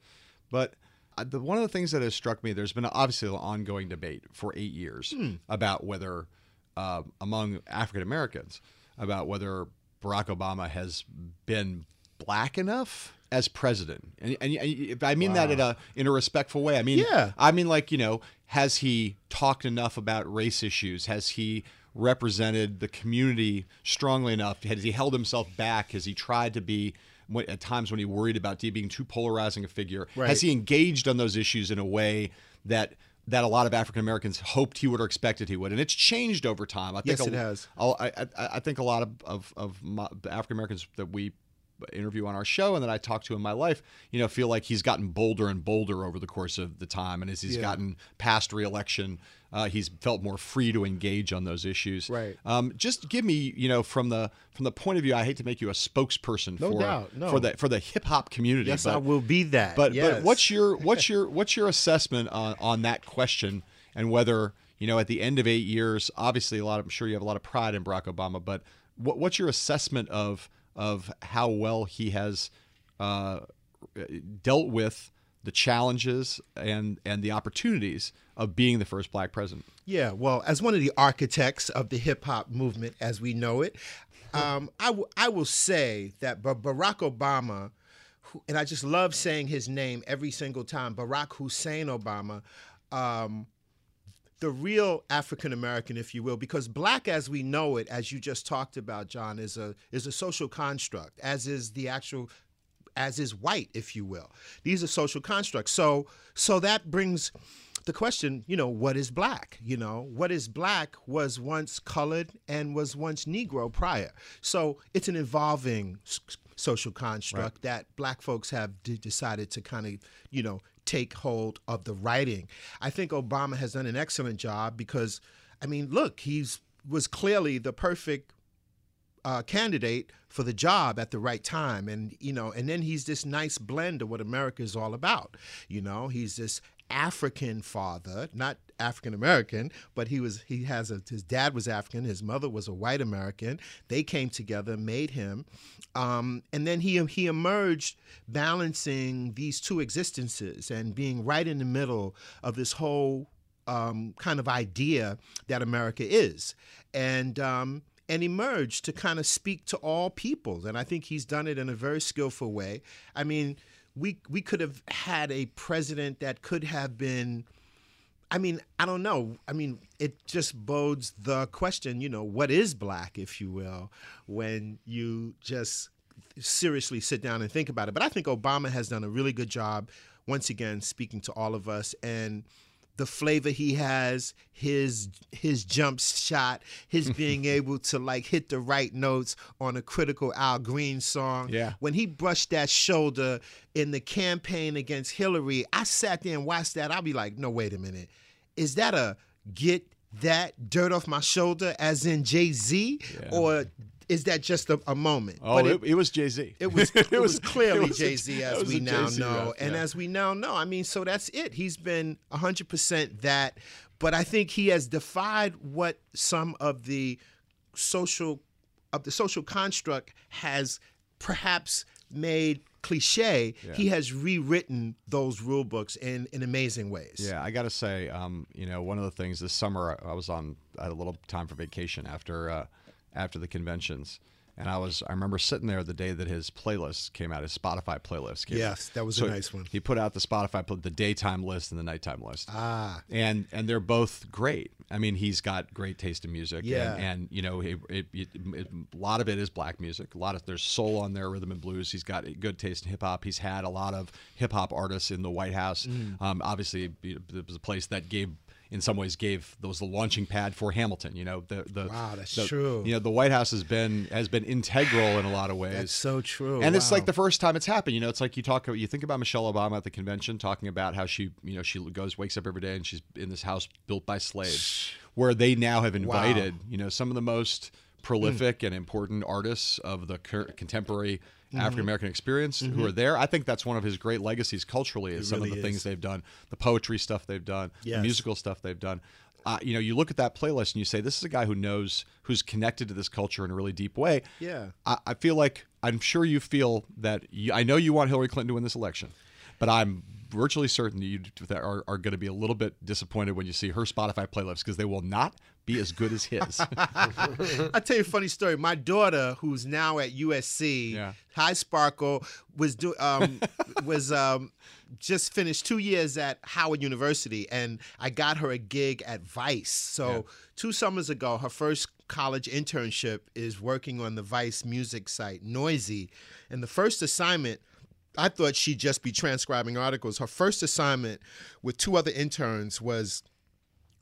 [SPEAKER 1] but. uh, The, one of the things that has struck me, there's been obviously an ongoing debate for eight years about whether, uh, among African Americans, about whether Barack Obama has been black enough as president, and, and, and I mean that in a in a respectful way. I mean,
[SPEAKER 4] Yeah.
[SPEAKER 1] I mean, like you know, has he talked enough about race issues? Has he represented the community strongly enough? Has he held himself back? Has he tried to be? At times when he worried about being too polarizing a figure,
[SPEAKER 4] Right.
[SPEAKER 1] has he engaged on those issues in a way that that a lot of African Americans hoped he would or expected he would, and it's changed over time. I think
[SPEAKER 4] Yes,
[SPEAKER 1] a-
[SPEAKER 4] it has.
[SPEAKER 1] I'll- I, I, I think a lot of of, of African Americans that we interview on our show and that I talk to in my life, you know, feel like he's gotten bolder and bolder over the course of the time, and as he's
[SPEAKER 4] Yeah.
[SPEAKER 1] gotten past reelection, uh, he's felt more free to engage on those issues.
[SPEAKER 4] Right.
[SPEAKER 1] Um, just give me, you know, from the from the point of view, I hate to make you a spokesperson
[SPEAKER 4] No
[SPEAKER 1] for
[SPEAKER 4] doubt, no.
[SPEAKER 1] for the for the hip hop community.
[SPEAKER 4] yes,
[SPEAKER 1] but,
[SPEAKER 4] I will be that.
[SPEAKER 1] but
[SPEAKER 4] yes.
[SPEAKER 1] but what's your (laughs) what's your what's your assessment on, on that question and whether you know at the end of eight years, obviously a lot of, I'm sure you have a lot of pride in Barack Obama, but what, what's your assessment of of how well he has uh, dealt with the challenges and and the opportunities of being the first black president?
[SPEAKER 4] Yeah, well, as one of the architects of the hip hop movement as we know it, um, I, w- I will say that Ba- Barack Obama, who, and I just love saying his name every single time, Barack Hussein Obama, um, the real African American, if you will, because black as we know it, as you just talked about, John, is a is a social construct, as is the actual as is white, if you will. These are social constructs. So so that brings the question, you know, what is black? You know, what is black was once colored and was once Negro prior. So it's an evolving social construct that black folks have d- decided to kind of, you know, take hold of the writing. I think Obama has done an excellent job because, I mean, look, he's was clearly the perfect uh, candidate for the job at the right time, and you know, and then he's this nice blend of what America is all about. You know, he's this African father, not African American, but he was he has a his dad was African, his mother was a white American. They came together, made him, um, and then he he emerged balancing these two existences and being right in the middle of this whole um, kind of idea that America is, and um, and emerged to kind of speak to all peoples. And I think he's done it in a very skillful way. I mean, we we could have had a president that could have been. I mean, I don't know. I mean, it just bodes the question, you know, what is black, if you will, when you just seriously sit down and think about it. But I think Obama has done a really good job, once again, speaking to all of us and the flavor he has, his his jump shot, his (laughs) being able to like hit the right notes on a critical Al Green song.
[SPEAKER 1] Yeah.
[SPEAKER 4] When he brushed that shoulder in the campaign against Hillary, I sat there and watched that. I'll be like, no, wait a minute. Is that a get that dirt off my shoulder as in Jay Z? Or is that just a, a moment?
[SPEAKER 1] Oh, it, it was Jay Z.
[SPEAKER 4] it was (laughs) it, was, clearly
[SPEAKER 1] it was a-
[SPEAKER 4] Jay Z as we now
[SPEAKER 1] Jay-Z
[SPEAKER 4] know, and
[SPEAKER 1] yeah.
[SPEAKER 4] as we now know. I mean, so that's it. He's been hundred percent that, but I think he has defied what some of the social of the social construct has perhaps made cliche. He has rewritten those rule books in in amazing ways.
[SPEAKER 1] Yeah, I got to say, um, you know, one of the things this summer I I was on, I had a little time for vacation after uh, after the conventions, and I was I remember sitting there the day that his playlist came out, his Spotify playlist came out.
[SPEAKER 4] Yes, that was a nice one.
[SPEAKER 1] He put out the Spotify the daytime list and the nighttime list.
[SPEAKER 4] Ah.
[SPEAKER 1] and and they're both great. I mean, he's got great taste in music.
[SPEAKER 4] Yeah.
[SPEAKER 1] and, and you know, it, it, it, it- a lot of it is black music. A lot of there's soul on there, rhythm and blues. He's got a good taste in hip hop. He's had a lot of hip hop artists in the White House.
[SPEAKER 4] Mm.
[SPEAKER 1] Um, obviously, it was a place that gave. In some ways, gave those the launching pad for Hamilton. You know, the the
[SPEAKER 4] Wow, that's
[SPEAKER 1] the-
[SPEAKER 4] true.
[SPEAKER 1] You know, the White House has been has been integral in a lot of ways.
[SPEAKER 4] That's so true.
[SPEAKER 1] And it's like the first time it's happened. You know, it's like you talk, you think about Michelle Obama at the convention talking about how she, you know, she goes, wakes up every day and she's in this house built by slaves, where they now have invited, you know, some of the most prolific mm. and important artists of the cur- contemporary
[SPEAKER 4] Mm-hmm.
[SPEAKER 1] African American experience who are there. I think that's one of his great legacies culturally is some of
[SPEAKER 4] really
[SPEAKER 1] the things they've done, the poetry stuff they've done, the musical stuff they've done. Uh, you know, you look at that playlist and you say, this is a guy who knows, who's connected to this culture in a really deep way.
[SPEAKER 4] Yeah.
[SPEAKER 1] I, I feel like I'm sure you feel that you, I know you want Hillary Clinton to win this election, but I'm virtually certain that you are, are going to be a little bit disappointed when you see her Spotify playlists because they will not be as good as his. (laughs)
[SPEAKER 4] I'll tell you a funny story. My daughter, who's now at USC,
[SPEAKER 1] Yeah.
[SPEAKER 4] High Sparkle, was do um, was um, just finished two years at Howard University, and I got her a gig at Vice. So two summers ago, her first college internship is working on the Vice music site Noisy, and the first assignment. I thought she'd just be transcribing articles. Her first assignment with two other interns was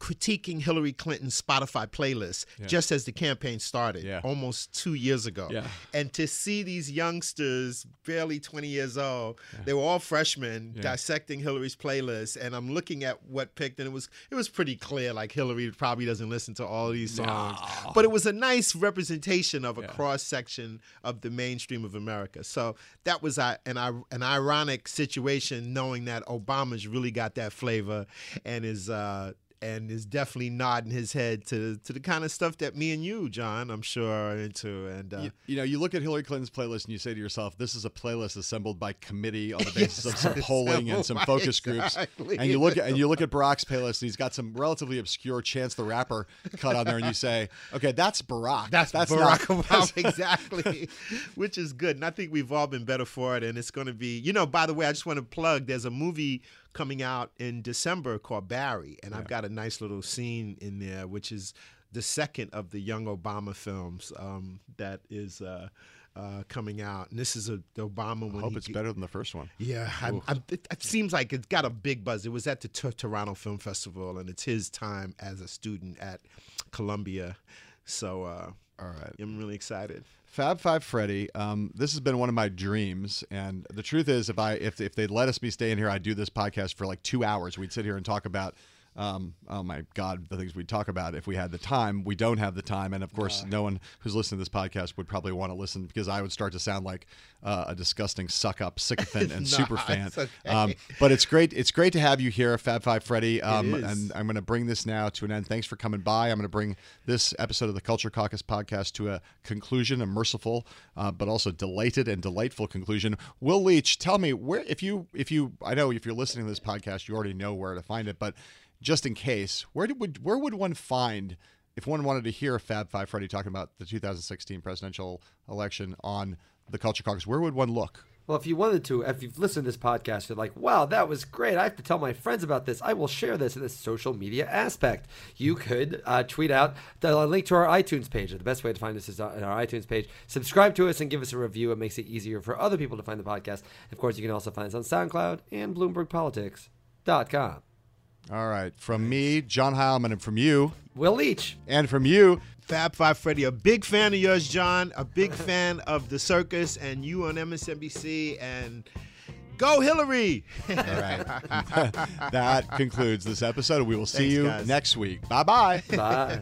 [SPEAKER 4] critiquing Hillary Clinton's Spotify playlist just as the campaign started
[SPEAKER 1] Yeah.
[SPEAKER 4] almost two years ago.
[SPEAKER 1] Yeah.
[SPEAKER 4] And to see these youngsters, barely 20 years old, they were all freshmen dissecting Hillary's playlist. And I'm looking at what picked, and it was it was pretty clear like Hillary probably doesn't listen to all these songs. But it was a nice representation of a cross section of the mainstream of America. So that was an, an ironic situation knowing that Obama's really got that flavor and is uh, and is definitely nodding his head to to the kind of stuff that me and you, John, I'm sure are into. And uh,
[SPEAKER 1] you, you know, you look at Hillary Clinton's playlist and you say to yourself, "This is a playlist assembled by committee on the (laughs) basis of some polling and some focus groups." And you look at and you look at Barack's playlist, and he's got some relatively obscure Chance the Rapper cut on there, and you say, "Okay, that's Barack.
[SPEAKER 4] That's,
[SPEAKER 1] that's
[SPEAKER 4] Barack
[SPEAKER 1] not,
[SPEAKER 4] Obama, (laughs) exactly, which is good. And I think we've all been better for it. And it's going to be, you know, by the way, I just want to plug there's a movie coming out in December called Barry. And I've got a nice little scene in there, which is the second of the young Obama films um, that is. Uh, uh, coming out, and this is a the Obama
[SPEAKER 1] I hope it's
[SPEAKER 4] ge-
[SPEAKER 1] better than the first one.
[SPEAKER 4] Yeah, I'm, I'm, it, it seems like it's got a big buzz. It was at the T- Toronto Film Festival, and it's his time as a student at Columbia. So, uh,
[SPEAKER 1] All right.
[SPEAKER 4] I'm really excited.
[SPEAKER 1] Fab Five Freddy. Um, this has been one of my dreams, and the truth is, if I if if they'd let us be staying here, I'd do this podcast for like two hours. We'd sit here and talk about. Um, oh my God, the things we'd talk about if we had the time. We don't have the time, and of course, no one who's listening to this podcast would probably want to listen because I would start to sound like uh, a disgusting suck up sycophant (laughs) and super fan.
[SPEAKER 4] okay.
[SPEAKER 1] Um, but it's great. It's great to have you here, Fab Five Freddy. Um, and I'm going to bring this now to an end. Thanks for coming by. I'm going to bring this episode of the Culture Caucus podcast to a conclusion, a merciful, uh, but also delighted and delightful conclusion. Will Leitch, tell me where, if you, if you, I know if you're listening to this podcast, you already know where to find it, but just in case, where did would, where would one find if one wanted to hear Fab Five Freddy talking about the 2016 presidential election on the Culture Caucus? Where would one look?
[SPEAKER 3] Well, if you wanted to, if you've listened to this podcast, you're like, wow, that was great. I have to tell my friends about this. I will share this in the social media aspect. You could uh, tweet out the link to our iTunes page. The best way to find us is on our iTunes page. Subscribe to us and give us a review. It makes it easier for other people to find the podcast. Of course, you can also find us on SoundCloud and BloombergPolitics.com.
[SPEAKER 1] All right, from me, John Heilemann, and from you,
[SPEAKER 3] Will Leitch.
[SPEAKER 1] and from you,
[SPEAKER 4] Fab Five Freddy, a big fan of yours, John. A big (laughs) fan of the circus and you on MSNBC. And go Hillary! (laughs)
[SPEAKER 1] All right. (laughs) that concludes this episode. We will see
[SPEAKER 4] Thanks,
[SPEAKER 1] you
[SPEAKER 4] guys.
[SPEAKER 1] next week. Bye
[SPEAKER 3] bye.